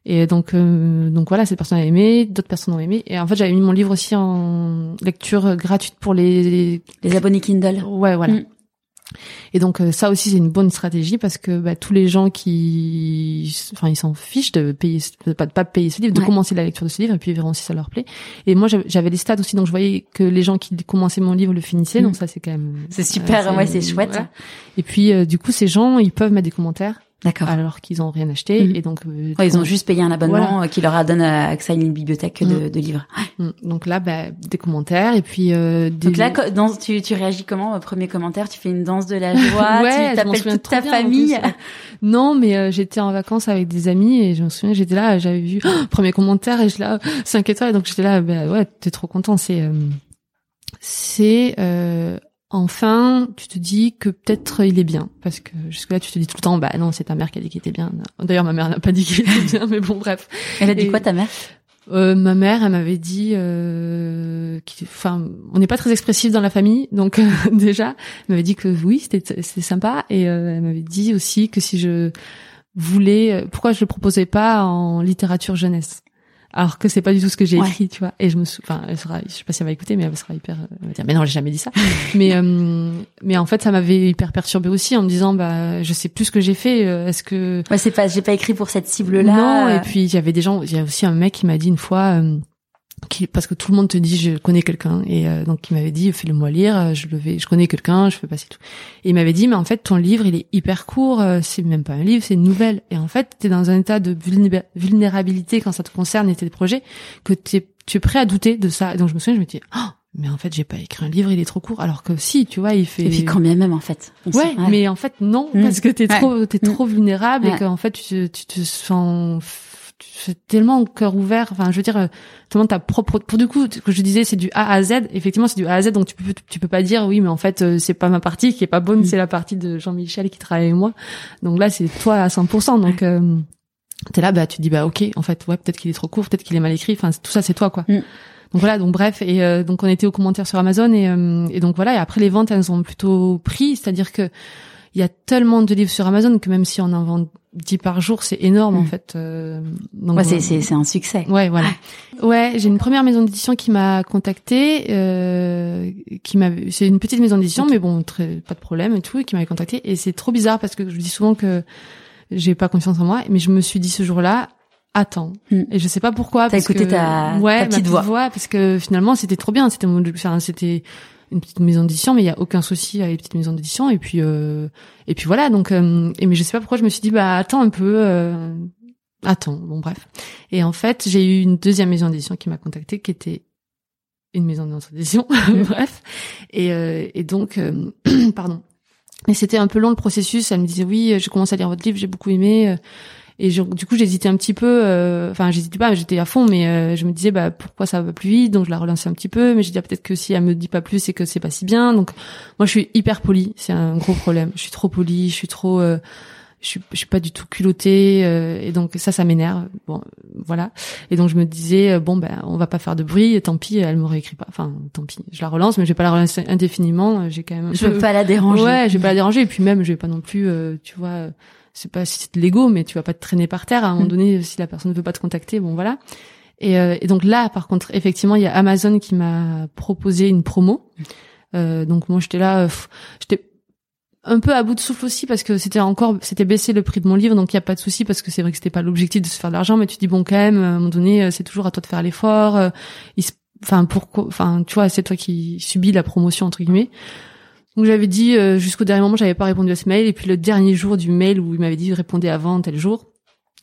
Et donc, euh, donc voilà, cette personne a aimé, d'autres personnes ont aimé. Et en fait, j'avais mis mon livre aussi en lecture gratuite pour les, Les abonnés Kindle. Ouais, voilà. Mm. Et donc euh, ça aussi c'est une bonne stratégie parce que bah, tous les gens qui, enfin ils s'en fichent de payer, de pas de pas payer ce livre, de Ouais. commencer la lecture de ce livre et puis ils verront si ça leur plaît. Et moi j'avais- les stats aussi donc je voyais que les gens qui commençaient mon livre le finissaient Mm. donc ça c'est quand même. C'est super, ouais, c'est chouette. voilà. Et puis euh, du coup ces gens ils peuvent mettre des commentaires D'accord. alors qu'ils ont rien acheté Mhm. et donc euh, Ouais, ils ont juste payé un abonnement Voilà. euh, qui leur a donné accès à une bibliothèque de, Mm. de livres. mm, donc là bah, des commentaires et puis euh, des Donc là, dans, tu, tu réagis comment au premier commentaire? Tu fais une danse de la joie Ouais, Tu t'appelles toute ta bien, famille. Non, mais euh, j'étais en vacances avec des amis et je me souviens, j'étais là, j'avais vu oh, premier commentaire et je là 5 étoiles, donc j'étais là, ben ouais, t'es trop content. C'est, euh, c'est euh, enfin, tu te dis que peut-être il est bien, parce que jusque là tu te dis tout le temps, bah non, c'est ta mère qui a dit qu'il était bien. D'ailleurs, ma mère n'a pas dit qu'il était bien, mais bon, bref. Elle a dit Et- quoi ta mère? Euh, ma mère, elle m'avait dit, euh, qu'il- enfin, on n'est pas très expressif dans la famille, donc euh, déjà, elle m'avait dit que oui, c'était c'était sympa, et euh, elle m'avait dit aussi que si je voulais, pourquoi je le proposais pas en littérature jeunesse, alors que c'est pas du tout ce que j'ai Ouais. écrit, tu vois. Et je me, sou... enfin, elle sera, je sais pas si elle va écouter, mais elle sera hyper, euh, elle va dire, mais non, j'ai jamais dit ça. mais euh, mais en fait, ça m'avait hyper perturbée aussi en me disant, bah, je sais plus ce que j'ai fait, euh, est-ce que Ouais, c'est pas, j'ai pas écrit pour cette cible-là. non, et puis il y avait des gens, il y a aussi un mec qui m'a dit une fois, euh, qui, parce que tout le monde te dit je connais quelqu'un, et euh, donc il m'avait dit fais-le-moi lire, euh, je le vais, je connais quelqu'un, je fais passer tout. Et il m'avait dit mais en fait ton livre il est hyper court, euh, c'est même pas un livre, c'est une nouvelle. Et en fait t'es dans un état de vulnéra- vulnérabilité quand ça te concerne et tes projets que t'es, tu es prêt à douter de ça. Et donc je me souviens, je me dis oh, mais en fait j'ai pas écrit un livre, il est trop court, alors que si tu vois il fait. Et puis quand bien même en fait? Ouais, sait- mais en fait non, Mm. parce que t'es Ouais. trop, t'es Mm. trop vulnérable et Ouais. qu'en fait tu, tu te sens, tu fais tellement cœur ouvert. Enfin, je veux dire, euh, tellement ta propre. Pour du coup, ce que je disais, c'est du A à Z. Effectivement, c'est du A à Z, donc tu peux, tu peux pas dire oui, mais en fait, euh, c'est pas ma partie qui est pas bonne, Mm. c'est la partie de Jean-Michel qui travaille avec moi. Donc là, c'est toi à 100%. Donc euh, t'es là, bah tu te dis bah ok, en fait, ouais, peut-être qu'il est trop court, peut-être qu'il est mal écrit. Enfin, tout ça, c'est toi quoi. Mm. Donc voilà, donc bref, et euh, donc on était aux commentaires sur Amazon et, euh, et donc voilà, et après les ventes elles ont plutôt pris, c'est-à-dire que il y a tellement de livres sur Amazon que même si on en vend 10 par jour, c'est énorme en Mm. fait. euh, donc Ouais, c'est, c'est, c'est un succès. Ouais, voilà. Ouais, j'ai une première maison d'édition qui m'a contactée, euh, qui m'a, c'est une petite maison d'édition, mais bon, très, pas de problème et tout, et qui m'avait contactée. Et c'est trop bizarre parce que je dis souvent que j'ai pas confiance en moi, mais je me suis dit ce jour-là, attends. Hmm. Et je sais pas pourquoi. T'as parce écouté que- ta- ouais, ta ma petite voix. parce que finalement c'était trop bien. C'était mon, enfin, c'était une petite maison d'édition, mais il y a aucun souci avec les petites maisons d'édition. Et puis, euh, et puis voilà. Donc, euh, mais je sais pas pourquoi je me suis dit, bah attends un peu. Euh, Attends, bon bref. Et en fait, j'ai eu une deuxième maison d'édition qui m'a contactée, qui était une maison d'édition, bref. Et, euh, et donc, euh, pardon. Mais c'était un peu long le processus. Elle me disait oui, je commence à lire votre livre, j'ai beaucoup aimé. Et du coup, j'hésitais un petit peu. Enfin, j'hésitais pas, j'étais à fond, mais je me disais bah pourquoi ça va plus vite? Donc je la relançais un petit peu, mais je disais peut-être que si elle me dit pas plus, c'est que c'est pas si bien. Donc moi, je suis hyper polie. C'est un gros problème. Je suis trop polie. Je suis trop je suis, je suis pas du tout culottée euh, et donc ça ça m'énerve bon voilà et donc je me disais euh, bon ben on va pas faire de bruit et tant pis elle m'aurait écrit pas enfin tant pis je la relance mais je vais pas la relancer indéfiniment euh, j'ai quand même je veux pas la déranger ouais je vais pas la déranger et puis même je vais pas non plus tu vois c'est pas si c'est de l'ego mais tu vas pas te traîner par terre. À un moment mm. donné si la personne ne veut pas te contacter bon voilà. Et, et donc là par contre effectivement il y a Amazon qui m'a proposé une promo. Donc moi j'étais là j'étais un peu à bout de souffle aussi parce que c'était encore c'était baissé le prix de mon livre donc il y a pas de souci parce que c'est vrai que c'était pas l'objectif de se faire de l'argent mais tu dis bon quand même à un moment donné euh, c'est toujours à toi de faire l'effort euh, enfin pourquoi enfin tu vois c'est toi qui subis la promotion entre guillemets donc j'avais dit euh, jusqu'au dernier moment j'avais pas répondu à ce mail. Et puis le dernier jour du mail où il m'avait dit répondez avant tel jour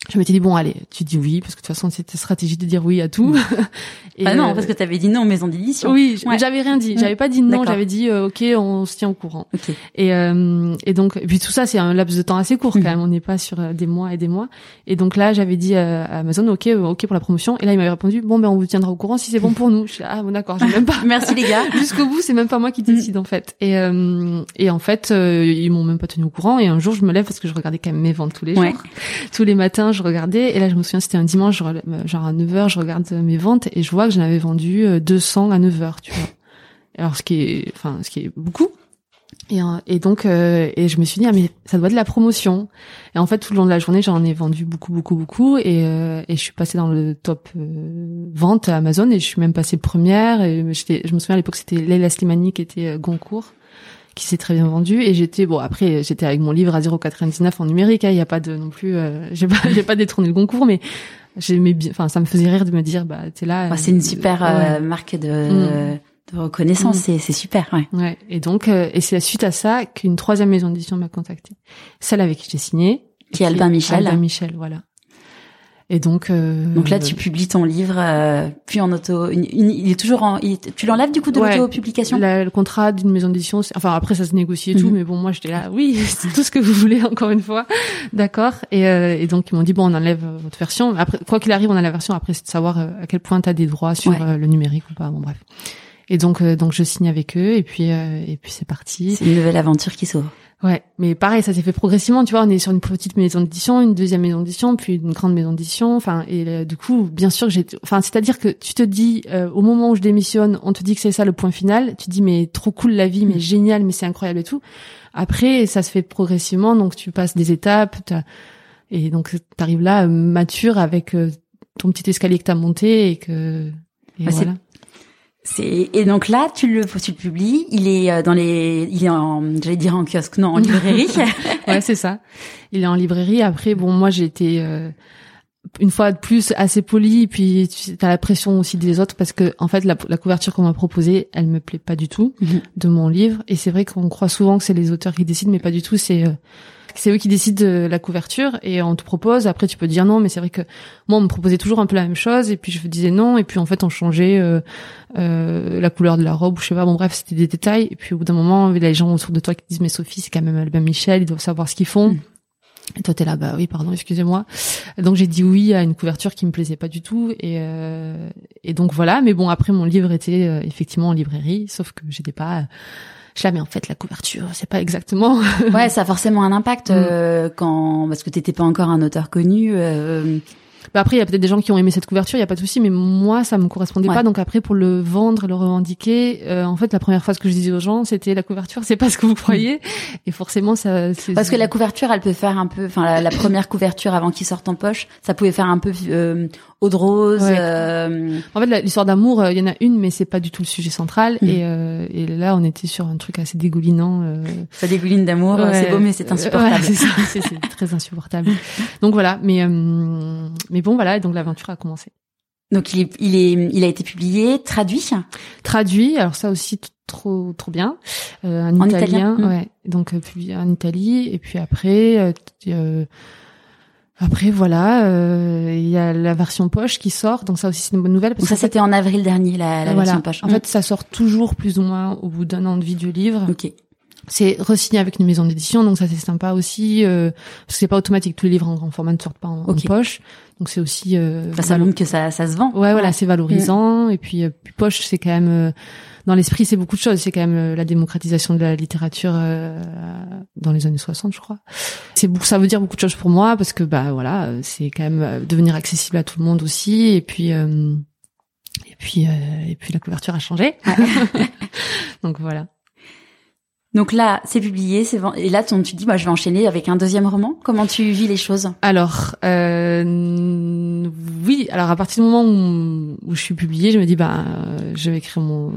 je m'étais dit bon allez tu dis oui parce que de toute façon c'était stratégie de dire oui à tout. Et ah non euh, parce que tu avais dit non maison d'édition. Oui j'avais rien dit. J'avais pas dit non j'avais dit euh, ok on se tient au courant. Et euh, et donc et puis tout ça c'est un laps de temps assez court quand mm. même. On n'est pas sur des mois et des mois. Et donc là j'avais dit à Amazon ok ok pour la promotion. Et là il m'avait répondu bon ben on vous tiendra au courant si c'est bon pour nous. Je suis ah bon d'accord j'ai même pas. Merci les gars. Jusqu'au bout c'est même pas moi qui décide en fait. Et et en fait ils m'ont même pas tenu au courant. Et un jour je me lève parce que je regardais quand même mes ventes tous les jours. Tous les matins je regardais, et là je me souviens, c'était un dimanche, genre à 9h, je regarde mes ventes, et je vois que j'en avais vendu 200 euh, à 9h, tu vois. Alors ce qui est, enfin, ce qui est beaucoup. Et, euh, et donc, euh, et je me suis dit, ah mais ça doit être de la promotion. Et en fait, tout le long de la journée, j'en ai vendu beaucoup, beaucoup, beaucoup. Et, et je suis passée dans le top vente à Amazon, et je suis même passée première. Et je me souviens à l'époque, c'était Leila Slimani qui était Goncourt qui s'est très bien vendu. Et j'étais bon après j'étais avec mon livre à 0,99 en numérique hein, il y a pas de non plus euh, j'ai pas j'ai pas détourné le concours mais j'aimais bien enfin ça me faisait rire de me dire bah t'es là c'est une super euh, marque de, mm. de reconnaissance mm. c'est c'est super ouais. Ouais. Et donc euh, et c'est suite à ça qu'une troisième maison d'édition m'a contacté celle avec qui j'ai signé. Qui est Albin Michel. Albin Michel voilà et donc, euh, donc là, tu publies ton livre, euh, puis en auto. il est toujours en. tu l'enlèves du coup de l'auto-publication. Le contrat d'une maison d'édition. Enfin après, ça se négocie et tout, mhm. mais bon, moi j'étais là. Oui, c'est tout ce que vous voulez. Encore une fois, d'accord. Et, euh, et donc ils m'ont dit bon, on enlève votre version. Après, quoi qu'il arrive, on a la version. Après, c'est de savoir euh, à quel point tu as des droits sur euh, le numérique ou pas. Bon bref. Et donc, donc je signe avec eux et puis et puis c'est parti. C'est une nouvelle aventure qui s'ouvre. Ouais, mais pareil, ça s'est fait progressivement, tu vois, on est sur une petite maison d'édition, une deuxième maison d'édition, puis une grande maison d'édition, enfin, et euh, du coup, bien sûr que j'ai, enfin, c'est-à-dire que tu te dis, euh, au moment où je démissionne, on te dit que c'est ça le point final, tu te dis, mais trop cool la vie, mais mm. génial, mais c'est incroyable et tout. Après, ça se fait progressivement, donc tu passes des étapes, et donc t'arrives là, mature, avec euh, ton petit escalier que t'as monté, et que, et bah, voilà. C'est et donc là tu le tu le publies, il est euh, dans les il est en j'allais dire en kiosque non en librairie. ouais, c'est ça. Il est en librairie après bon moi j'ai été euh, une fois de plus assez poli puis tu as la pression aussi des autres parce que en fait la, la couverture qu'on m'a proposée, elle me plaît pas du tout mhm. de mon livre et c'est vrai qu'on croit souvent que c'est les auteurs qui décident mais pas du tout, c'est euh, c'est eux qui décident de la couverture et on te propose. Après, tu peux dire non, mais c'est vrai que moi, on me proposait toujours un peu la même chose et puis je disais non et puis en fait, on changeait euh, euh, la couleur de la robe ou je sais pas. Bon bref, c'était des détails. Et puis au bout d'un moment, il y a les gens autour de toi qui disent mais Sophie, c'est quand même Albin Michel, ils doivent savoir ce qu'ils font. Mm. Et toi t'es là, bah oui, pardon, excusez-moi. Donc j'ai dit oui à une couverture qui me plaisait pas du tout et euh, et donc voilà. Mais bon après mon livre était euh, effectivement en librairie, sauf que j'étais pas jamais en fait la couverture, c'est pas exactement. ouais, ça a forcément un impact mm. euh, quand parce que t'étais pas encore un auteur connu. Euh, bah après, il y a peut-être des gens qui ont aimé cette couverture, il y a pas de souci, mais moi, ça me correspondait pas. Donc après, pour le vendre, le revendiquer, euh, en fait, la première fois que je disais aux gens, c'était la couverture, c'est pas ce que vous croyez. Et forcément, ça. Parce que la couverture, elle peut faire un peu, enfin, la, première couverture avant qu'il sorte en poche, ça pouvait faire un peu euh, eau de rose. Euh... En fait, l'histoire d'amour, euh, il y en a une, mais c'est pas du tout le sujet central. Mm. Et, euh, et là, on était sur un truc assez dégoulinant. Euh... Ça dégouline d'amour, c'est beau, mais c'est insupportable. c'est très insupportable. donc voilà, mais mais bon, voilà, et donc l'aventure a commencé. Donc il est, il est, il a été publié, traduit. Traduit. Alors ça aussi trop, trop bien. Euh, en, italien, hmm. ouais. Donc euh, publié en Italie et puis après, euh, euh Après voilà, euh, il y a la version poche qui sort, donc ça aussi c'est une bonne nouvelle. Parce ça c'était en avril dernier la, la version poche. En fait, ça sort toujours plus ou moins au bout d'un an de vie du livre. Ok. C'est resigné avec une maison d'édition, donc ça c'est sympa aussi. Euh, parce que c'est pas automatique, tous les livres en grand format ne sortent pas en, poche, donc c'est aussi. Euh, ça montre que ça, ça se vend. Ouais, voilà, c'est valorisant. Et puis, euh, puis poche, c'est quand même euh, dans l'esprit, c'est beaucoup de choses. C'est quand même la démocratisation de la littérature dans les années 60, je crois. C'est ça veut dire beaucoup de choses pour moi parce que bah voilà, c'est quand même devenir accessible à tout le monde aussi. Et puis. et puis, et puis la couverture a changé. donc voilà. Donc là, c'est publié, c'est et là, tu dis, bah, je vais enchaîner avec un deuxième roman. Comment tu vis les choses? Alors, euh, oui. Alors à partir du moment où, je suis publiée, je me dis, bah, je vais écrire mon,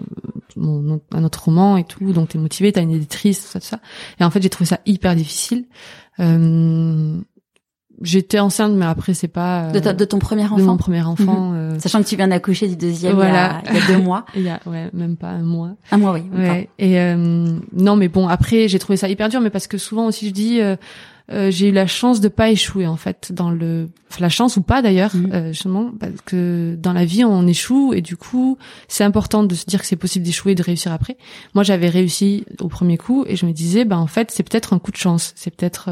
mon un autre roman et tout. Donc t'es motivée, t'as une éditrice, tout ça, tout ça. Et en fait, j'ai trouvé ça hyper difficile. Euh, J'étais enceinte, mais après c'est pas de, de, ton premier enfant. De mon premier enfant, mhm. euh... sachant que tu viens d'accoucher du deuxième voilà. il, y a, il, y a, deux mois. il y a ouais, même pas un mois. Un mois, oui. Ouais. Et euh, non, mais bon, après j'ai trouvé ça hyper dur, mais parce que souvent aussi je dis, euh, euh, j'ai eu la chance de pas échouer en fait dans le, la chance ou pas d'ailleurs, mmh. justement, parce que dans la vie on échoue et du coup c'est important de se dire que c'est possible d'échouer et de réussir après. Moi j'avais réussi au premier coup et je me disais, bah en fait c'est peut-être un coup de chance, c'est peut-être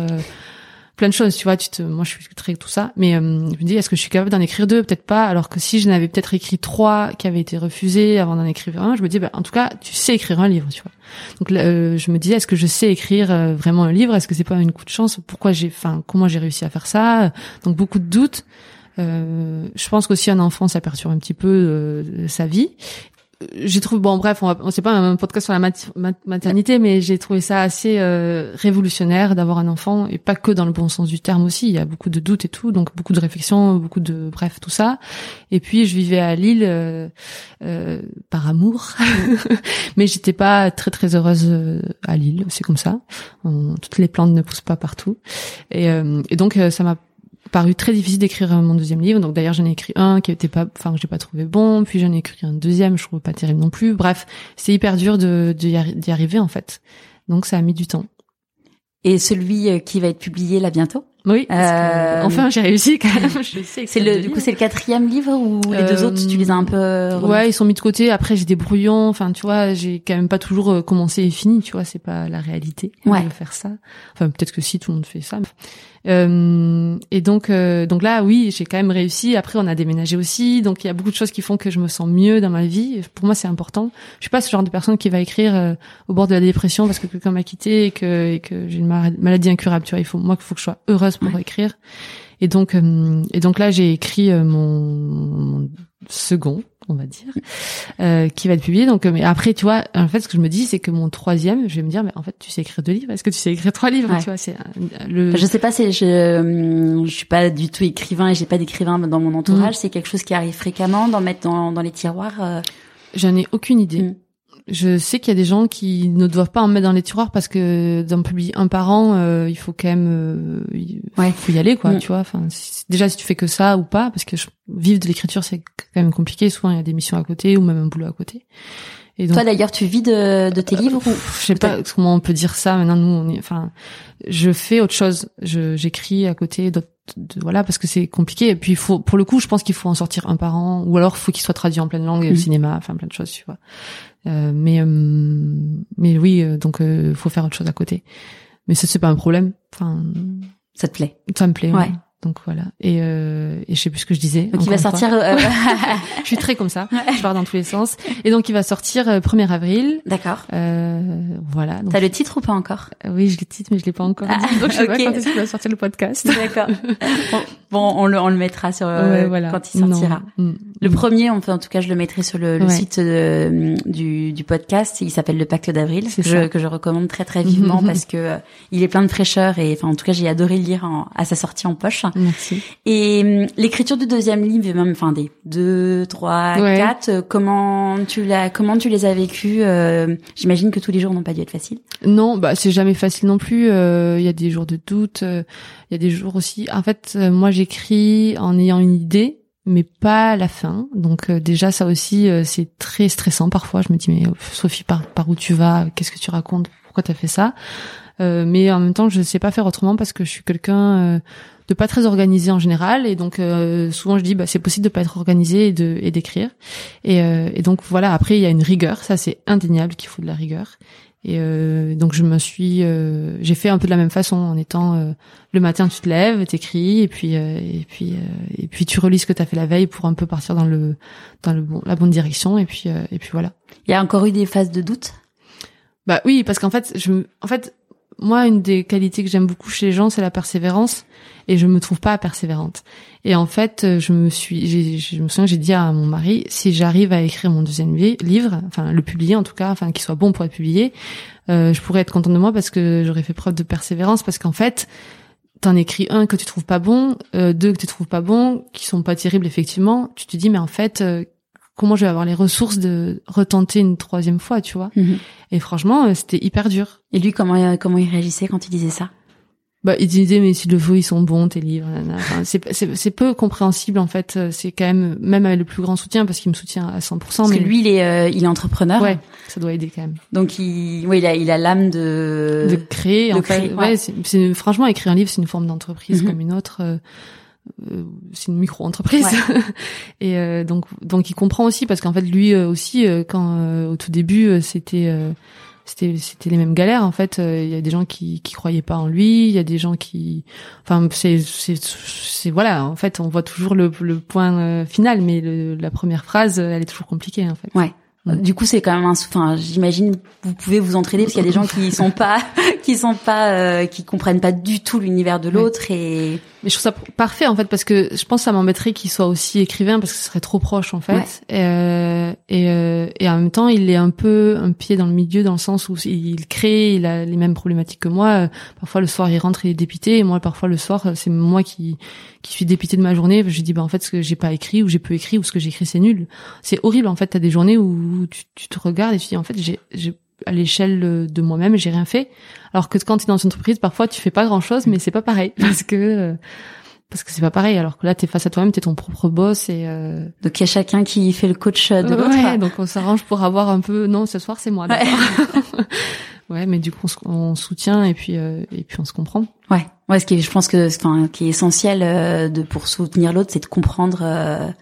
plein de choses, tu vois. Tu te, moi, je suis très tout ça, mais euh, je me dis, est-ce que je suis capable d'en écrire deux? Peut-être pas. Alors que si je n'avais peut-être écrit trois qui avaient été refusés avant d'en écrire un, je me dis, bah, en tout cas, tu sais écrire un livre, tu vois. Donc, euh, je me disais, est-ce que je sais écrire euh, vraiment un livre? Est-ce que c'est pas une coup de chance? Pourquoi j'ai, enfin, comment j'ai réussi à faire ça? Donc, beaucoup de doutes. Euh, je pense qu'aussi un enfant ça perturbe un petit peu sa vie j'ai trouvé bon bref on, on c'est pas un podcast sur la maternité mais j'ai trouvé ça assez euh, révolutionnaire d'avoir un enfant et pas que dans le bon sens du terme aussi. Il y a beaucoup de doutes et tout donc beaucoup de réflexions beaucoup de bref tout ça. Et puis je vivais à Lille euh, euh, par amour. Mais j'étais pas très très heureuse euh, à Lille. C'est comme ça. Toutes les plantes ne poussent pas partout. Et, euh, et donc ça m'a paru très difficile d'écrire mon deuxième livre. Donc d'ailleurs j'en ai écrit un qui était pas, enfin que j'ai pas trouvé bon, puis j'en ai écrit un deuxième, je trouve pas terrible non plus. Bref, c'est hyper dur de d'y arriver en fait. Donc ça a mis du temps. Et celui euh, qui va être publié là bientôt? Oui. Euh... Enfin, j'ai réussi quand même. Je sais. C'est le, du coup, c'est le quatrième livre ou les deux euh, autres, tu les as un peu. Ouais, ils sont mis de côté. Après, j'ai des brouillons. Enfin, tu vois, j'ai quand même pas toujours euh, commencé et fini. Tu vois, c'est pas la réalité ouais. de faire ça. Enfin, peut-être que si tout le monde fait ça. Euh, et donc, euh, donc là, oui, j'ai quand même réussi. Après, on a déménagé aussi, donc il y a beaucoup de choses qui font que je me sens mieux dans ma vie. Pour moi, c'est important. Je suis pas ce genre de personne qui va écrire euh, au bord de la dépression parce que quelqu'un m'a quitté et que, et que j'ai une maladie incurable. Tu vois, il faut moi qu'il faut que je sois heureuse pour écrire. Et donc, euh, et donc là, j'ai écrit mon, mon second on va dire, euh, qui va être publié. Donc, euh, mais après, tu vois, en fait, ce que je me dis, c'est que mon troisième, je vais me dire, mais en fait, tu sais écrire deux livres. Est-ce que tu sais écrire trois livres Tu vois, c'est le. je sais pas, c'est je, je suis pas du tout écrivain et j'ai pas d'écrivain dans mon entourage. Mm. C'est quelque chose qui arrive fréquemment d'en mettre dans, dans les tiroirs. Euh... J'en ai aucune idée. Mm je sais qu'il y a des gens qui ne doivent pas en mettre dans les tiroirs parce que d'en publier un par an, euh, il faut quand même, euh, il faut y aller quoi, mm. tu vois. Enfin, déjà si tu fais que ça ou pas, parce que je, vivre de l'écriture c'est quand même compliqué. Souvent il y a des missions à côté ou même un boulot à côté. Et donc, Toi d'ailleurs, tu vis de, de tes livres ou Je sais pas comment on peut dire ça. Maintenant, nous, on est, enfin, je fais autre chose. Je j'écris à côté d'autres voilà parce que c'est compliqué et puis il faut pour le coup je pense qu'il faut en sortir un par an ou alors faut qu'il soit traduit en pleine langue et au cinéma enfin plein de choses tu vois euh, mais euh, mais oui, euh, donc faut faire autre chose à côté. Mais ça c'est pas un problème. Enfin, ça te plaît Ça me plaît. ouais. Donc voilà. Et, euh, et je sais plus ce que je disais. Donc il va sortir. Euh... je suis très comme ça. Je pars dans tous les sens. Et donc il va sortir 1er euh, avril. D'accord. Euh, voilà. T'as le titre ou pas encore? Oui, je le titre, mais je l'ai pas encore. Ah, donc je sais pas quand est-ce qu'il va sortir le podcast. D'accord. bon, on le on le mettra sur euh, voilà. quand il sortira. Mm. Le premier, en tout cas, je le mettrai sur le, le site de, du, du podcast. Il s'appelle le Pacte d'avril, que je, que je recommande très très vivement parce que il est plein de fraîcheur et enfin en tout cas j'ai adoré le lire en, à sa sortie en poche. Merci. Et hum, l'écriture du deuxième livre, même enfin des deux, trois, quatre, euh, comment tu l'as, comment tu les as vécus euh, J'imagine que tous les jours n'ont pas dû être faciles. Non, bah c'est jamais facile non plus. Euh, il y a des jours de doute, il y a des jours aussi. En fait, moi j'écris en ayant une idée mais pas la fin. Donc déjà ça aussi c'est très stressant parfois. Je me dis mais Sophie par par où tu vas? Qu'est-ce que tu racontes? Pourquoi t'as fait ça? Euh, mais en même temps, je sais pas faire autrement parce que je suis quelqu'un euh, de pas très organisé en général. Et donc euh, souvent je dis bah c'est possible de pas être organisé et de et d'écrire. Et, et donc voilà. Après il y a une rigueur. Ça c'est indéniable qu'il faut de la rigueur. Et euh, donc je me suis, euh, j'ai fait un peu de la même façon en étant euh, le matin tu te lèves, t'écris et puis et puis et puis tu relis ce que t'as fait la veille pour un peu partir dans le dans le bon la bonne direction. Et puis et puis voilà. Il y a encore eu des phases de doute? Bah oui parce qu'en fait je en fait moi, une des qualités que j'aime beaucoup chez les gens, c'est la persévérance, et je me trouve pas persévérante. Et en fait, je me suis, je me souviens, j'ai dit à mon mari, si j'arrive à écrire mon deuxième livre, enfin le publier en tout cas, enfin qu'il soit bon pour être publié, euh, je pourrais être contente de moi parce que j'aurais fait preuve de persévérance, parce qu'en fait, t'en écris un que tu trouves pas bon, euh, deux que tu trouves pas bon, qui sont pas terribles effectivement, tu te dis mais en fait, euh, comment je vais avoir les ressources de retenter une troisième fois, tu vois? Mhm. Et franchement, euh, c'était hyper dur. Et lui, comment euh, comment il réagissait quand il disait ça? Bah, il disait mais s'il le faut, ils sont bons tes livres. c'est c'est peu compréhensible en fait. C'est quand même même avec le plus grand soutien parce qu'il me soutient à 100%. Parce mais que lui, il est euh, il est entrepreneur. Ouais, ça doit aider quand même. Donc il oui il a il a l'âme de de créer. en fait, ouais, c'est franchement écrire un livre, c'est une forme d'entreprise mhm. comme une autre. Euh, c'est une micro-entreprise et euh, donc donc il comprend aussi parce qu'en fait lui euh, aussi quand au tout début c'était c'était c'était les mêmes galères en fait. Il y a des gens qui qui croyaient pas en lui il y a des gens qui enfin c'est c'est c'est voilà en fait on voit toujours le le point final mais le, la première phrase elle est toujours compliquée en fait. Ouais. Du coup, c'est quand même un. Enfin, j'imagine vous pouvez vous entraider parce qu'il y a des gens qui sont pas, qui sont pas, euh, qui comprennent pas du tout l'univers de l'autre et. Mais je trouve ça parfait en fait parce que je pense que ça m'embêterait qu'il soit aussi écrivain parce que ce serait trop proche en fait. Et, euh, et, euh, et, en même temps, il est un peu un pied dans le milieu dans le sens où il crée, il a les mêmes problématiques que moi. Parfois le soir, il rentre, il est dépité. Et moi, parfois le soir, c'est moi qui qui suis dépité de ma journée. Je dis bah en fait ce que j'ai pas écrit ou j'ai peu écrit ou ce que j'ai écrit c'est nul. C'est horrible en fait. T'as des journées où tu, tu te regardes et tu dis en fait j'ai à l'échelle de moi-même, j'ai rien fait. Alors que quand tu es dans une entreprise, parfois tu fais pas grand-chose, mais c'est pas pareil parce que euh, parce que c'est pas pareil. Alors que là, t'es face à toi-même, t'es ton propre boss et euh... donc il y a chacun qui fait le coach de l'autre. Ouais, donc on s'arrange pour avoir un peu. Non, ce soir c'est moi. Ouais. ouais, mais du coup on, soutient et puis euh, et puis on se comprend. Ouais, ouais. Ce qui est, je pense que enfin qui est essentiel euh, de pour soutenir l'autre, c'est de comprendre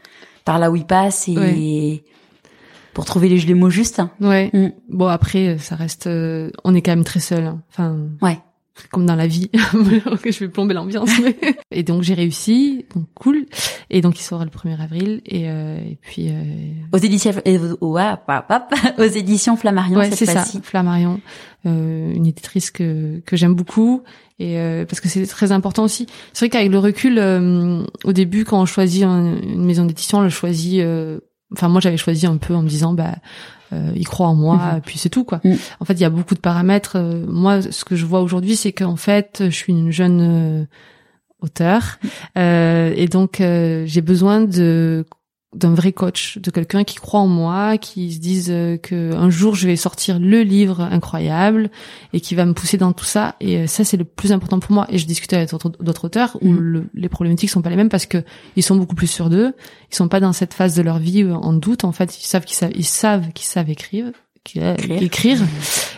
par là où il passe et pour trouver les, les mots justes. Ouais. Mm. Bon après, ça reste, euh, on est quand même très seul. Hein. Enfin. Ouais. Comme dans la vie, que je vais plomber l'ambiance. et donc j'ai réussi, donc cool. Et donc il sera le 1er avril. Et, euh, et puis euh... aux éditions, aux éditions Flammarion. Ouais, c'est ça, Flammarion, euh, une éditrice que que j'aime beaucoup et euh, parce que c'est très important aussi. C'est vrai qu'avec le recul, euh, au début, quand on choisit une maison d'édition, on le choisit enfin moi j'avais choisi un peu en me disant bah euh, il croit en moi mhm. puis c'est tout quoi mm. en fait il y a beaucoup de paramètres euh, moi ce que je vois aujourd'hui c'est qu'en fait je suis une jeune euh, auteur euh, et donc j'ai besoin de d'un vrai coach, de quelqu'un qui croit en moi, qui se dise euh, que un jour je vais sortir le livre incroyable et qui va me pousser dans tout ça. Et euh, ça c'est le plus important pour moi. Et je discutais avec d'autres auteurs où mm. les problématiques sont pas les mêmes parce que ils sont beaucoup plus sûrs d'eux. Ils sont pas dans cette phase de leur vie en doute. En fait, ils savent qu'ils savent, ils savent qu'ils savent écrire, écrire.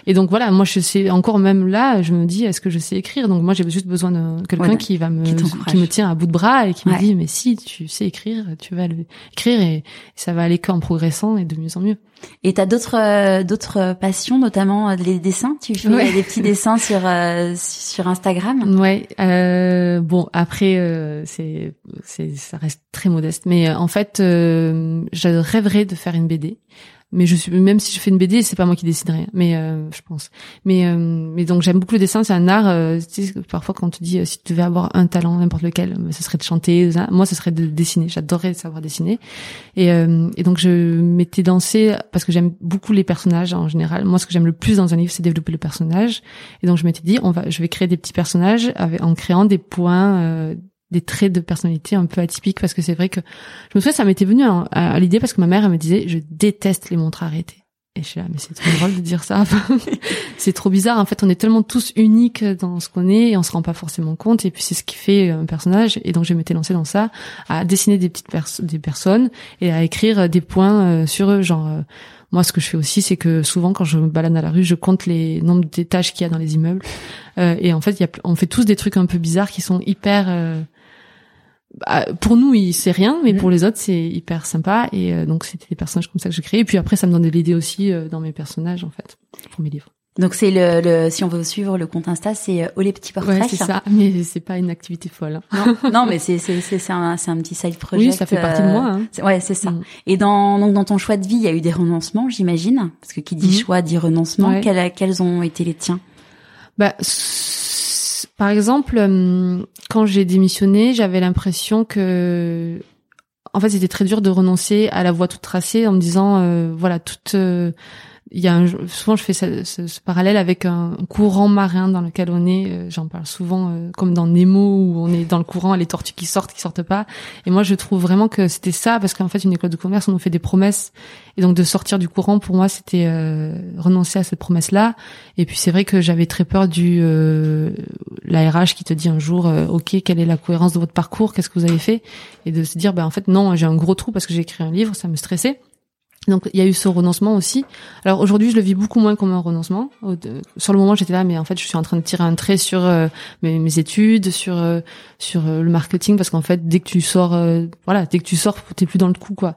Et donc voilà, moi je sais encore même là, je me dis est-ce que je sais écrire? Donc moi j'ai juste besoin de quelqu'un qui va me qui, me tient à bout de bras et qui me dit mais si tu sais écrire, tu vas le écrire et, ça va aller qu'en progressant et de mieux en mieux. Et t'as d'autres euh, d'autres passions, notamment euh, les dessins? Tu fais des petits dessins sur euh, sur Instagram? Ouais. Euh, bon après c'est c'est ça reste très modeste, mais en fait je rêverais de faire une BD mais je suis même si je fais une BD c'est pas moi qui déciderai mais euh, je pense. Mais euh, mais donc j'aime beaucoup le dessin c'est un art euh, tu sais, parfois quand on te dit si tu devais avoir un talent n'importe lequel ce serait de chanter moi ce serait de dessiner. J'adorerais savoir dessiner. Et et donc je m'étais dansé parce que j'aime beaucoup les personnages en général. Moi ce que j'aime le plus dans un livre c'est développer le personnage. Et donc je m'étais dit on va je vais créer des petits personnages en créant des points des traits de personnalité un peu atypiques parce que c'est vrai que je me souviens ça m'était venu à, l'idée parce que ma mère elle me disait je déteste les montres arrêtées Et je suis là, mais c'est trop drôle de dire ça. c'est trop bizarre. En fait, on est tellement tous uniques dans ce qu'on est et on se rend pas forcément compte. Et puis, c'est ce qui fait un personnage. Et donc, je m'étais lancée dans ça, à dessiner des petites des personnes et à écrire des points euh, sur eux. Genre, euh, moi, ce que je fais aussi, c'est que souvent, quand je me balade à la rue, je compte les nombres d'étages qu'il y a dans les immeubles. Euh, et en fait, y a, on fait tous des trucs un peu bizarres qui sont hyper bah, pour nous, c'est rien, mais mm. pour les autres, c'est hyper sympa. Et euh, donc, c'était des personnages comme ça que je créais. Et puis après, ça me donne de l'idée aussi euh, dans mes personnages, en fait, pour mes livres. Donc c'est le, le, si on veut suivre le compte Insta, c'est euh, oh les petits portraits. Ouais, c'est ça, mais c'est pas une activité folle. Hein. Non, non, mais c'est c'est c'est un c'est un petit side project. Oui, ça fait partie de moi. Hein. Ouais, c'est ça. Mm. Et dans donc dans ton choix de vie, il y a eu des renoncements, j'imagine, parce que qui dit mm. choix dit renoncement. Quels quels ont été les tiens? Bah par exemple, euh, quand j'ai démissionné, j'avais l'impression que, en fait, c'était très dur de renoncer à la voie toute tracée en me disant, euh, voilà, toute euh, il y a un, souvent je fais ce, ce, parallèle avec un, courant marin dans lequel on est. Euh, j'en parle souvent euh, comme dans Nemo où on est dans le courant, les tortues qui sortent, qui sortent pas. Et moi je trouve vraiment que c'était ça parce qu'en fait une école de commerce on nous fait des promesses et donc de sortir du courant pour moi c'était euh, renoncer à cette promesse là. Et puis c'est vrai que j'avais très peur du la RH qui te dit un jour ok quelle est la cohérence de votre parcours, qu'est-ce que vous avez fait? Et de se dire ben en fait non j'ai un gros trou parce que j'ai écrit un livre, ça me stressait. Donc il y a eu ce renoncement aussi. Alors aujourd'hui, je le vis beaucoup moins comme un renoncement. Sur le moment, j'étais là, mais en fait, je suis en train de tirer un trait sur euh, mes, études, sur euh, euh, le marketing, parce qu'en fait, dès que tu sors, voilà, dès que tu sors, t'es plus dans le coup, quoi.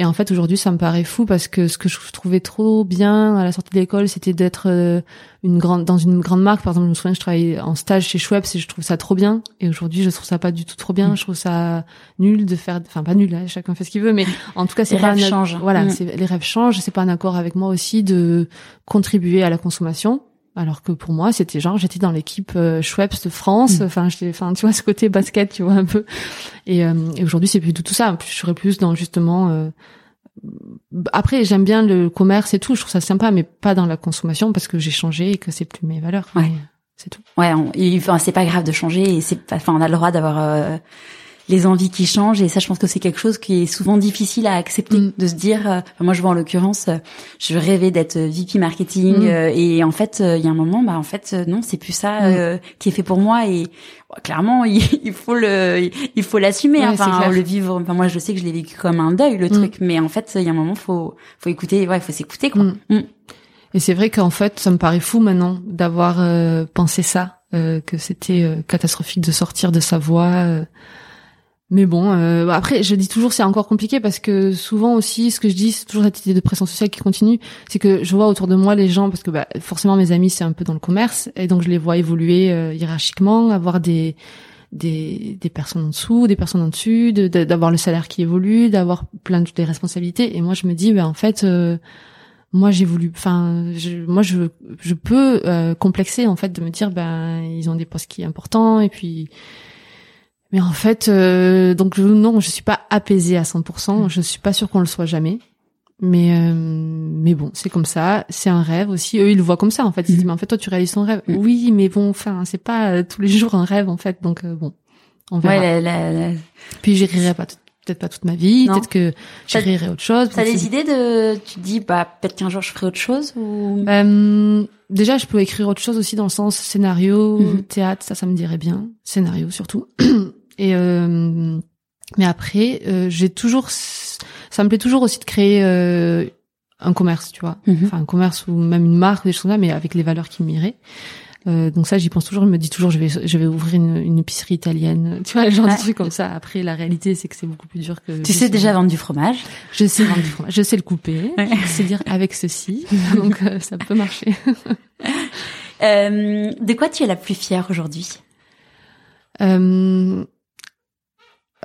Et en fait, aujourd'hui, ça me paraît fou parce que ce que je trouvais trop bien à la sortie de l'école, c'était d'être euh, une grande dans une grande marque. Par exemple, je me souviens, je travaillais en stage chez Schweppes et je trouve ça trop bien. Et aujourd'hui, je trouve ça pas du tout trop bien. Mm. Je trouve ça nul de faire, enfin pas nul, hein, chacun fait ce qu'il veut, mais en tout cas, c'est pas rêves changent. Voilà, mm. les rêves changent. C'est pas un accord avec moi aussi de contribuer à la consommation alors que pour moi c'était genre j'étais dans l'équipe euh, Schweppes de France. Mm. enfin j'étais enfin tu vois ce côté basket tu vois un peu. Et, euh, et aujourd'hui c'est plus du tout ça. Je serais plus dans justement euh, après j'aime bien le commerce et tout. Je trouve ça sympa mais pas dans la consommation parce que j'ai changé et que c'est plus mes valeurs. Ouais. c'est tout. Ouais enfin c'est pas grave de changer et c'est enfin on a le droit d'avoir euh, les envies qui changent. Et ça je pense que c'est quelque chose qui est souvent difficile à accepter mm. de se dire euh, moi je vois en l'occurrence euh, je rêvais d'être VP marketing mm. et en fait il y a un moment bah en fait non c'est plus ça mm. qui est fait pour moi. Et clairement il, faut le il faut l'assumer. Enfin le vivre enfin moi je sais que je l'ai vécu comme un deuil le truc. Mais en fait il y a un moment faut faut écouter ouais faut s'écouter quoi. Et c'est vrai qu'en fait ça me paraît fou maintenant d'avoir euh, pensé ça euh, que c'était euh, catastrophique de sortir de sa voie mais bon, euh, après, je dis toujours c'est encore compliqué parce que souvent aussi, ce que je dis, c'est toujours cette idée de pression sociale qui continue. C'est que je vois autour de moi les gens, parce que bah, forcément mes amis c'est un peu dans le commerce, et donc je les vois évoluer euh, hiérarchiquement, avoir des, des des personnes en dessous, des personnes en dessus, d'avoir le salaire qui évolue, d'avoir plein de des responsabilités. Et moi je me dis, ben en fait. Euh, moi j'ai voulu enfin moi je je peux euh, complexer en fait de me dire ben ils ont des postes qui sont importants et puis mais en fait, euh, donc non, je suis pas apaisée à 100%. Mm. Je suis pas sûre qu'on le soit jamais. Mais euh, mais bon, c'est comme ça. C'est un rêve aussi. Eux, ils le voient comme ça. En fait, ils se disent mm. mais en fait, toi, tu réalises ton rêve. Mm. Oui, mais bon, enfin, c'est pas euh, tous les jours un rêve en fait. Donc bon, on verra. Ouais, la, la, Puis j'irai pas peut-être pas toute ma vie. Peut-être que j'irai autre chose. T'as des idées de Tu te dis bah peut-être qu'un jour je ferai autre chose ou? Euh, Déjà, je peux écrire autre chose aussi dans le sens scénario, mm-hmm. théâtre. Ça, ça me dirait bien. Scénario surtout. Et euh, mais après, euh, j'ai toujours, ça me plaît toujours aussi de créer euh, un commerce, tu vois, mhm. enfin un commerce ou même une marque, des choses comme ça, mais avec les valeurs qui m'iraient. Euh, donc ça, j'y pense toujours. Je me dis toujours, je vais, je vais ouvrir une, une épicerie italienne. Tu vois, genre ouais. comme ça. Après, la réalité, c'est que c'est beaucoup plus dur que. Tu sais déjà vendre du fromage. Je sais vendre du fromage. Je sais le couper. Ouais. Je sais dire avec ceci. Donc euh, ça peut marcher. euh, de quoi tu es la plus fière aujourd'hui?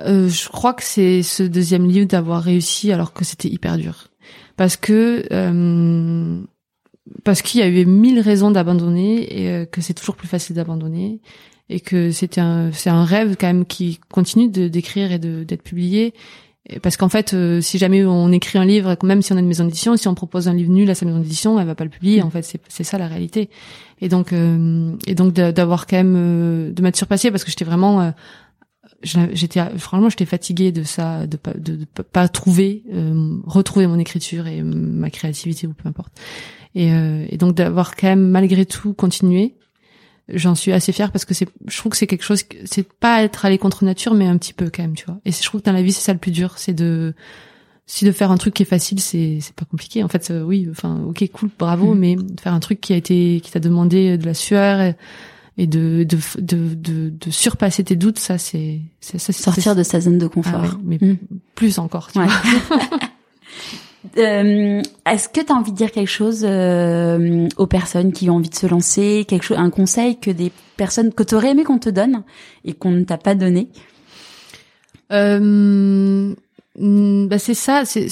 Euh, euh, je crois que c'est ce deuxième livre d'avoir réussi alors que c'était hyper dur. Parce que euh, parce qu'il y a eu mille raisons d'abandonner et euh, que c'est toujours plus facile d'abandonner et que c'était un c'est un rêve quand même qui continue de d'écrire et de d'être publié. Parce qu'en fait si jamais on écrit un livre même si on a une maison d'édition si on propose un livre nul à sa maison d'édition elle va pas le publier. En fait c'est c'est ça la réalité. Et donc et donc d'avoir quand même de m'être surpassée parce que j'étais vraiment j'étais franchement j'étais fatiguée de ça de pas de, pas trouver euh, retrouver mon écriture et ma créativité ou peu importe. Et, euh, et donc d'avoir quand même malgré tout continué j'en suis assez fière parce que c'est je trouve que c'est quelque chose c'est pas être allé contre nature mais un petit peu quand même tu vois. Et je trouve que dans la vie c'est ça le plus dur c'est de si de faire un truc qui est facile c'est c'est pas compliqué. En fait euh, oui enfin ok cool bravo mm. mais de faire un truc qui a été qui t'a demandé de la sueur et, et de, de, de, de, de surpasser tes doutes, ça c'est ça, sortir de sa zone de confort. Ah mais mm. plus encore. Tu euh, Est-ce que tu as envie de dire quelque chose euh, aux personnes qui ont envie de se lancer, quelque chose, un conseil que des personnes que t'aurais aimé qu'on te donne et qu'on ne t'a pas donné? Euh, Bah c'est ça, c'est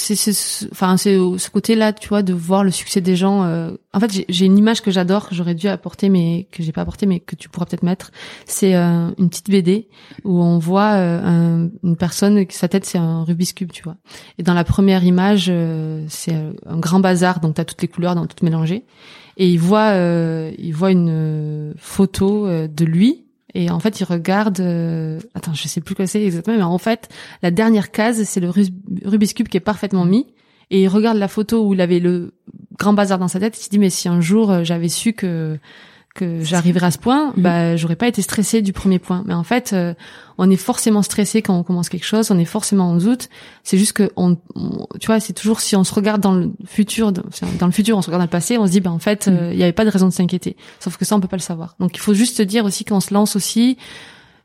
enfin c'est ce côté-là, tu vois, de voir le succès des gens. Euh, en fait, j'ai une image que j'adore, que j'aurais dû apporter, mais que j'ai pas apporté, mais que tu pourras peut-être mettre. C'est euh, une petite BD où on voit euh, une personne, sa tête c'est un Rubik's cube, tu vois. Et dans la première image, c'est un grand bazar, donc t'as toutes les couleurs, dans toutes mélangées. Et il voit, il voit une photo de lui et en fait, il regarde. Euh... Attends, je sais plus quoi c'est exactement, mais en fait, la dernière case, c'est le Rubik's cube qui est parfaitement mis. Et il regarde la photo où il avait le grand bazar dans sa tête. Il se dit mais si un jour euh, j'avais su que que j'arriverais à ce point, mhm. bah j'aurais pas été stressée du premier point. Mais en fait, euh, on est forcément stressé quand on commence quelque chose, on est forcément en doute. C'est juste que on, tu vois, c'est toujours si on se regarde dans le futur, dans le futur, on se regarde dans le passé, on se dit bah en fait, mhm. euh, il y avait pas de raison de s'inquiéter. Sauf que ça on peut pas le savoir. Donc il faut juste dire aussi qu'on se lance aussi.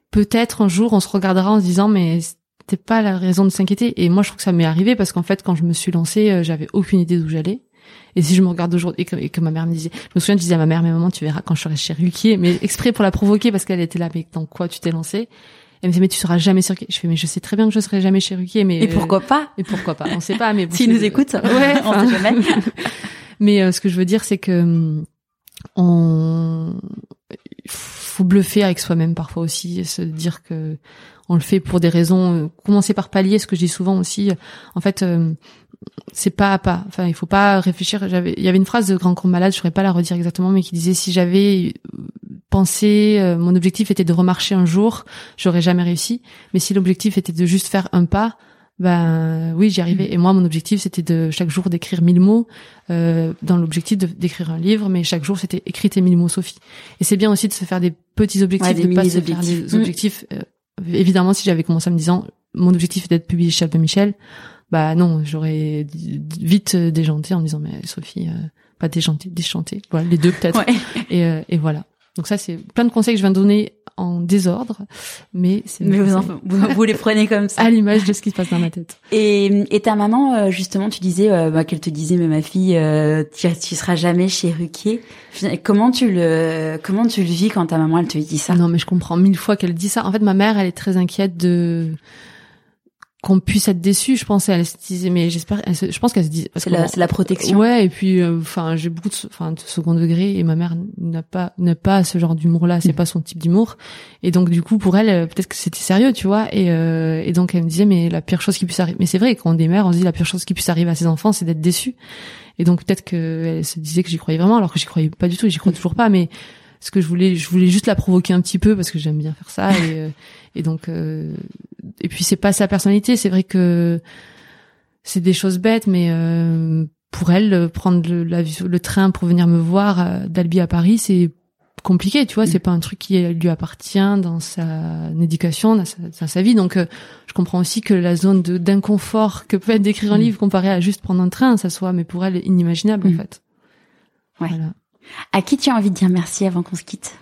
Peut-être un jour on se regardera en se disant mais c'était pas la raison de s'inquiéter. Et moi je trouve que ça m'est arrivé parce qu'en fait quand je me suis lancée, euh, j'avais aucune idée d'où j'allais. Et si je me regarde aujourd'hui et, que, ma mère me disait, je me souviens, je disais à ma mère, mais maman, tu verras quand je serai chez Ruquier, mais exprès pour la provoquer parce qu'elle était là, mais dans quoi tu t'es lancée? Elle me disait, mais tu seras jamais chez Je fais, mais je sais très bien que je serai jamais chez Ruquier, mais. Et pourquoi pas? Et pourquoi pas? On sait pas, mais. S'ils nous écoutent, ouais, on sait jamais. mais euh, ce que je veux dire, c'est que hum, on faut bluffer avec soi-même parfois aussi, se dire que on le fait pour des raisons. Euh, commencer par pallier, ce que je dis souvent aussi. En fait, euh, c'est pas à pas. Enfin, il faut pas réfléchir. J'avais, il y avait une phrase de Grand Corps Malade, je saurais pas la redire exactement, mais qui disait si j'avais pensé, euh, mon objectif était de remarcher un jour, j'aurais jamais réussi. Mais si l'objectif était de juste faire un pas, ben oui, j'y arrivais. Mm. Et moi, mon objectif, c'était de chaque jour d'écrire mille mots, euh, dans l'objectif d'écrire un livre, mais chaque jour, c'était écrire tes mille mots, Sophie. Et c'est bien aussi de se faire des petits objectifs, de pas se faire des objectifs. Euh, évidemment, si j'avais commencé en me disant, mon objectif est d'être publié chez Albin Michel, bah non, j'aurais vite déjanté en me disant mais Sophie, euh, pas déjanté, déchanté, voilà les deux peut-être. Et, euh, et voilà. Donc ça c'est plein de conseils que je viens de donner en désordre, mais c'est mais vous, vous, les prenez comme ça à l'image de ce qui se passe dans ma tête. Et, et ta maman euh, justement, tu disais bah, qu'elle te disait mais ma fille, euh, tu, tu seras jamais chez Ruquier. Comment tu le comment tu le vis quand ta maman elle te dit ça? Non mais je comprends mille fois qu'elle dit ça. En fait ma mère elle est très inquiète de qu'on puisse être déçu je pense elle se disait mais j'espère je pense qu'elle se dit c'est la, la protection ouais et puis euh, enfin j'ai beaucoup de enfin de second degré et ma mère n'a pas n'a pas ce genre d'humour là c'est mm. pas son type d'humour et donc du coup pour elle euh, peut-être que c'était sérieux tu vois et euh, et donc elle me disait mais la pire chose qui puisse arriver mais c'est vrai quand on est mère on se dit la pire chose qui puisse arriver à ses enfants c'est d'être déçu et donc peut-être qu'elle se disait que j'y croyais vraiment alors que j'y croyais pas du tout j'y crois mm. toujours pas mais ce que je voulais je voulais juste la provoquer un petit peu parce que j'aime bien faire ça et et donc et puis c'est pas sa personnalité. C'est vrai que c'est des choses bêtes, mais euh, pour elle, prendre le, le, train pour venir me voir euh, d'Albi à Paris, c'est compliqué, tu vois. C'est pas un truc qui lui appartient dans sa éducation, dans sa, sa vie. Donc, euh, je comprends aussi que la zone d'inconfort que peut être d'écrire un mm. livre comparé à juste prendre un train, ça soit, mais pour elle, inimaginable en mm. fait. Ouais. Voilà. À qui tu as envie de dire merci avant qu'on se quitte?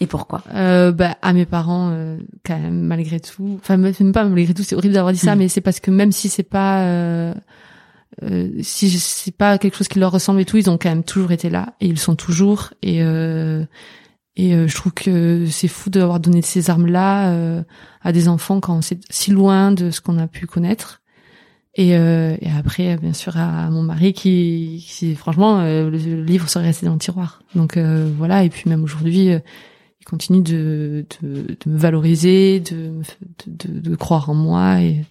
Et pourquoi? Euh, bah, À mes parents, euh, quand même, malgré tout. Enfin, même pas malgré tout, c'est horrible d'avoir dit ça, hmm. mais c'est parce que même si c'est pas... Euh, euh, si c'est pas quelque chose qui leur ressemble et tout, ils ont quand même toujours été là et ils sont toujours et euh, et euh, je trouve que c'est fou d'avoir donné ces armes là à des enfants quand c'est si loin de ce qu'on a pu connaître et, et après bien sûr à, mon mari qui, qui franchement le, livre serait resté dans le tiroir donc voilà et puis même aujourd'hui il continue de, de, de me valoriser, de, de, de, croire en moi et,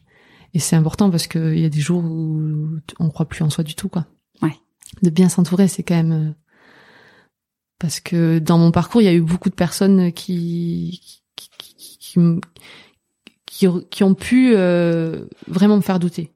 et c'est important parce qu'il y a des jours où on croit plus en soi du tout quoi. Ouais. De bien s'entourer, c'est quand même euh, parce que dans mon parcours, il y a eu beaucoup de personnes qui qui, qui, qui, qui ont pu euh, vraiment me faire douter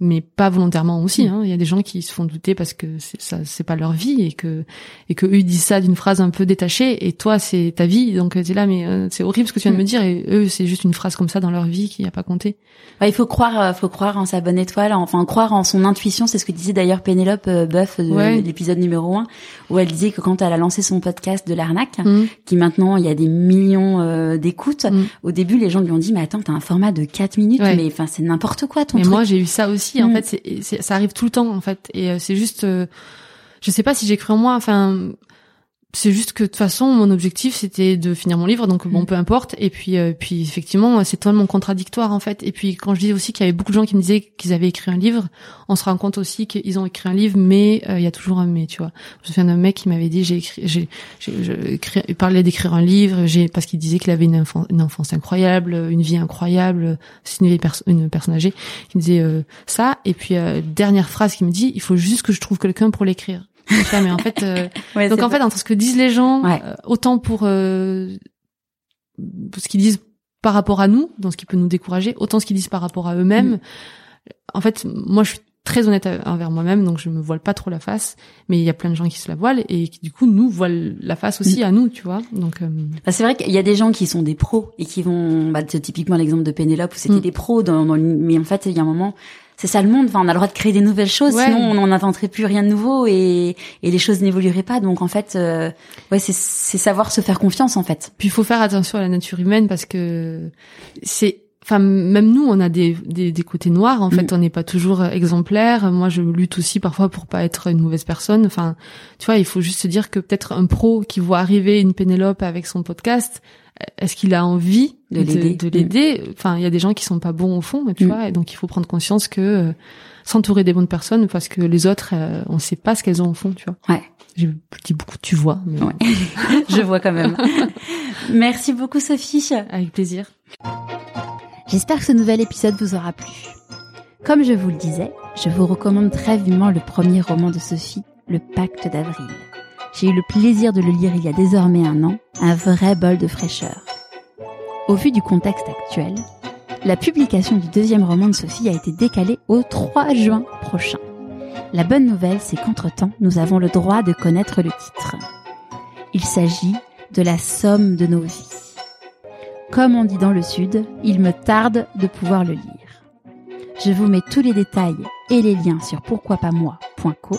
mais pas volontairement aussi. Mm. Hein. Il y a des gens qui se font douter parce que ça, c'est pas leur vie et que et que eux ils disent ça d'une phrase un peu détachée et toi c'est ta vie donc t'es là mais euh, c'est horrible ce que tu viens de me Mm. dire et eux c'est juste une phrase comme ça dans leur vie qui a pas compté. Ouais, il faut croire, euh, faut croire en sa bonne étoile, enfin croire en son intuition. C'est ce que disait d'ailleurs Pénélope euh, Boeuf de Ouais. l'épisode numéro 1, où elle disait que quand elle a lancé son podcast de l'arnaque, Mm. qui maintenant il y a des millions euh, d'écoutes, au début les gens lui ont dit mais attends t'as un format de 4 minutes, Ouais. mais enfin c'est n'importe quoi ton Mais truc. moi j'ai eu ça aussi en Mm. fait c'est, c'est- ça arrive tout le temps en fait et euh, c'est juste euh, je sais pas si j'ai cru en moi enfin c'est juste que de toute façon mon objectif c'était de finir mon livre donc bon Mm. peu importe. Et puis euh, puis effectivement c'est totalement contradictoire en fait. Et puis quand je dis aussi qu'il y avait beaucoup de gens qui me disaient qu'ils avaient écrit un livre on se rend compte aussi qu'ils ont écrit un livre mais euh, il y a toujours un mais tu vois. Je me souviens d'un mec qui m'avait dit j'ai écrit j'ai j'ai je écrit- il parlait d'écrire un livre j'ai parce qu'il disait qu'il avait une, enfan- une enfance incroyable une vie incroyable c'est une perso- une personne âgée qui me disait euh, ça. Et puis euh, dernière phrase qui me dit il faut juste que je trouve quelqu'un pour l'écrire là, mais en fait euh, Ouais, donc en fait entre ce que disent les gens Ouais. euh, autant pour euh, ce qu'ils disent par rapport à nous dans ce qui peut nous décourager autant ce qu'ils disent par rapport à eux-mêmes Mm. en fait moi je suis très honnête envers moi-même donc je me voile pas trop la face mais il y a plein de gens qui se la voilent et qui du coup nous voilent la face aussi à nous tu vois donc euh, Bah, c'est vrai qu'il y a des gens qui sont des pros et qui vont, bah, typiquement l'exemple de Pénélope où c'était Mm. des pros dans, dans mais en fait il y a un moment, c'est ça le monde. Enfin, on a le droit de créer des nouvelles choses, Ouais. sinon on n'en inventerait plus rien de nouveau et, et les choses n'évolueraient pas. Donc en fait, euh, ouais, c'est, c'est savoir se faire confiance en fait. Puis il faut faire attention à la nature humaine parce que c'est, enfin même nous on a des des, des côtés noirs. En fait, Mm. on n'est pas toujours euh, exemplaire. Moi, je lutte aussi parfois pour pas être une mauvaise personne. Enfin, tu vois, il faut juste se dire que peut-être un pro qui voit arriver une Pénélope avec son podcast, est-ce qu'il a envie De l'aider? de l'aider Enfin, il y a des gens qui sont pas bons au fond, tu Mm. vois, et donc il faut prendre conscience que euh, s'entourer des bonnes personnes parce que les autres, euh, on sait pas ce qu'elles ont au fond, tu vois. Ouais. J'ai dit beaucoup, tu vois, mais Ouais. Je vois quand même. Merci beaucoup Sophie. avec plaisir. J'espère que ce nouvel épisode vous aura plu. Comme je vous le disais, je vous recommande très vivement le premier roman de Sophie, Le Pacte d'avril. J'ai eu le plaisir de le lire il y a désormais un an, un vrai bol de fraîcheur. Au vu du contexte actuel, la publication du deuxième roman de Sophie a été décalée au 3 juin prochain. La bonne nouvelle, c'est qu'entre-temps, nous avons le droit de connaître le titre. Il s'agit de la somme de nos vies. Comme on dit dans le Sud, il me tarde de pouvoir le lire. Je vous mets tous les détails et les liens sur pourquoipasmoi.co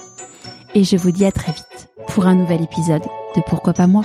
et je vous dis à très vite pour un nouvel épisode de Pourquoi pas moi?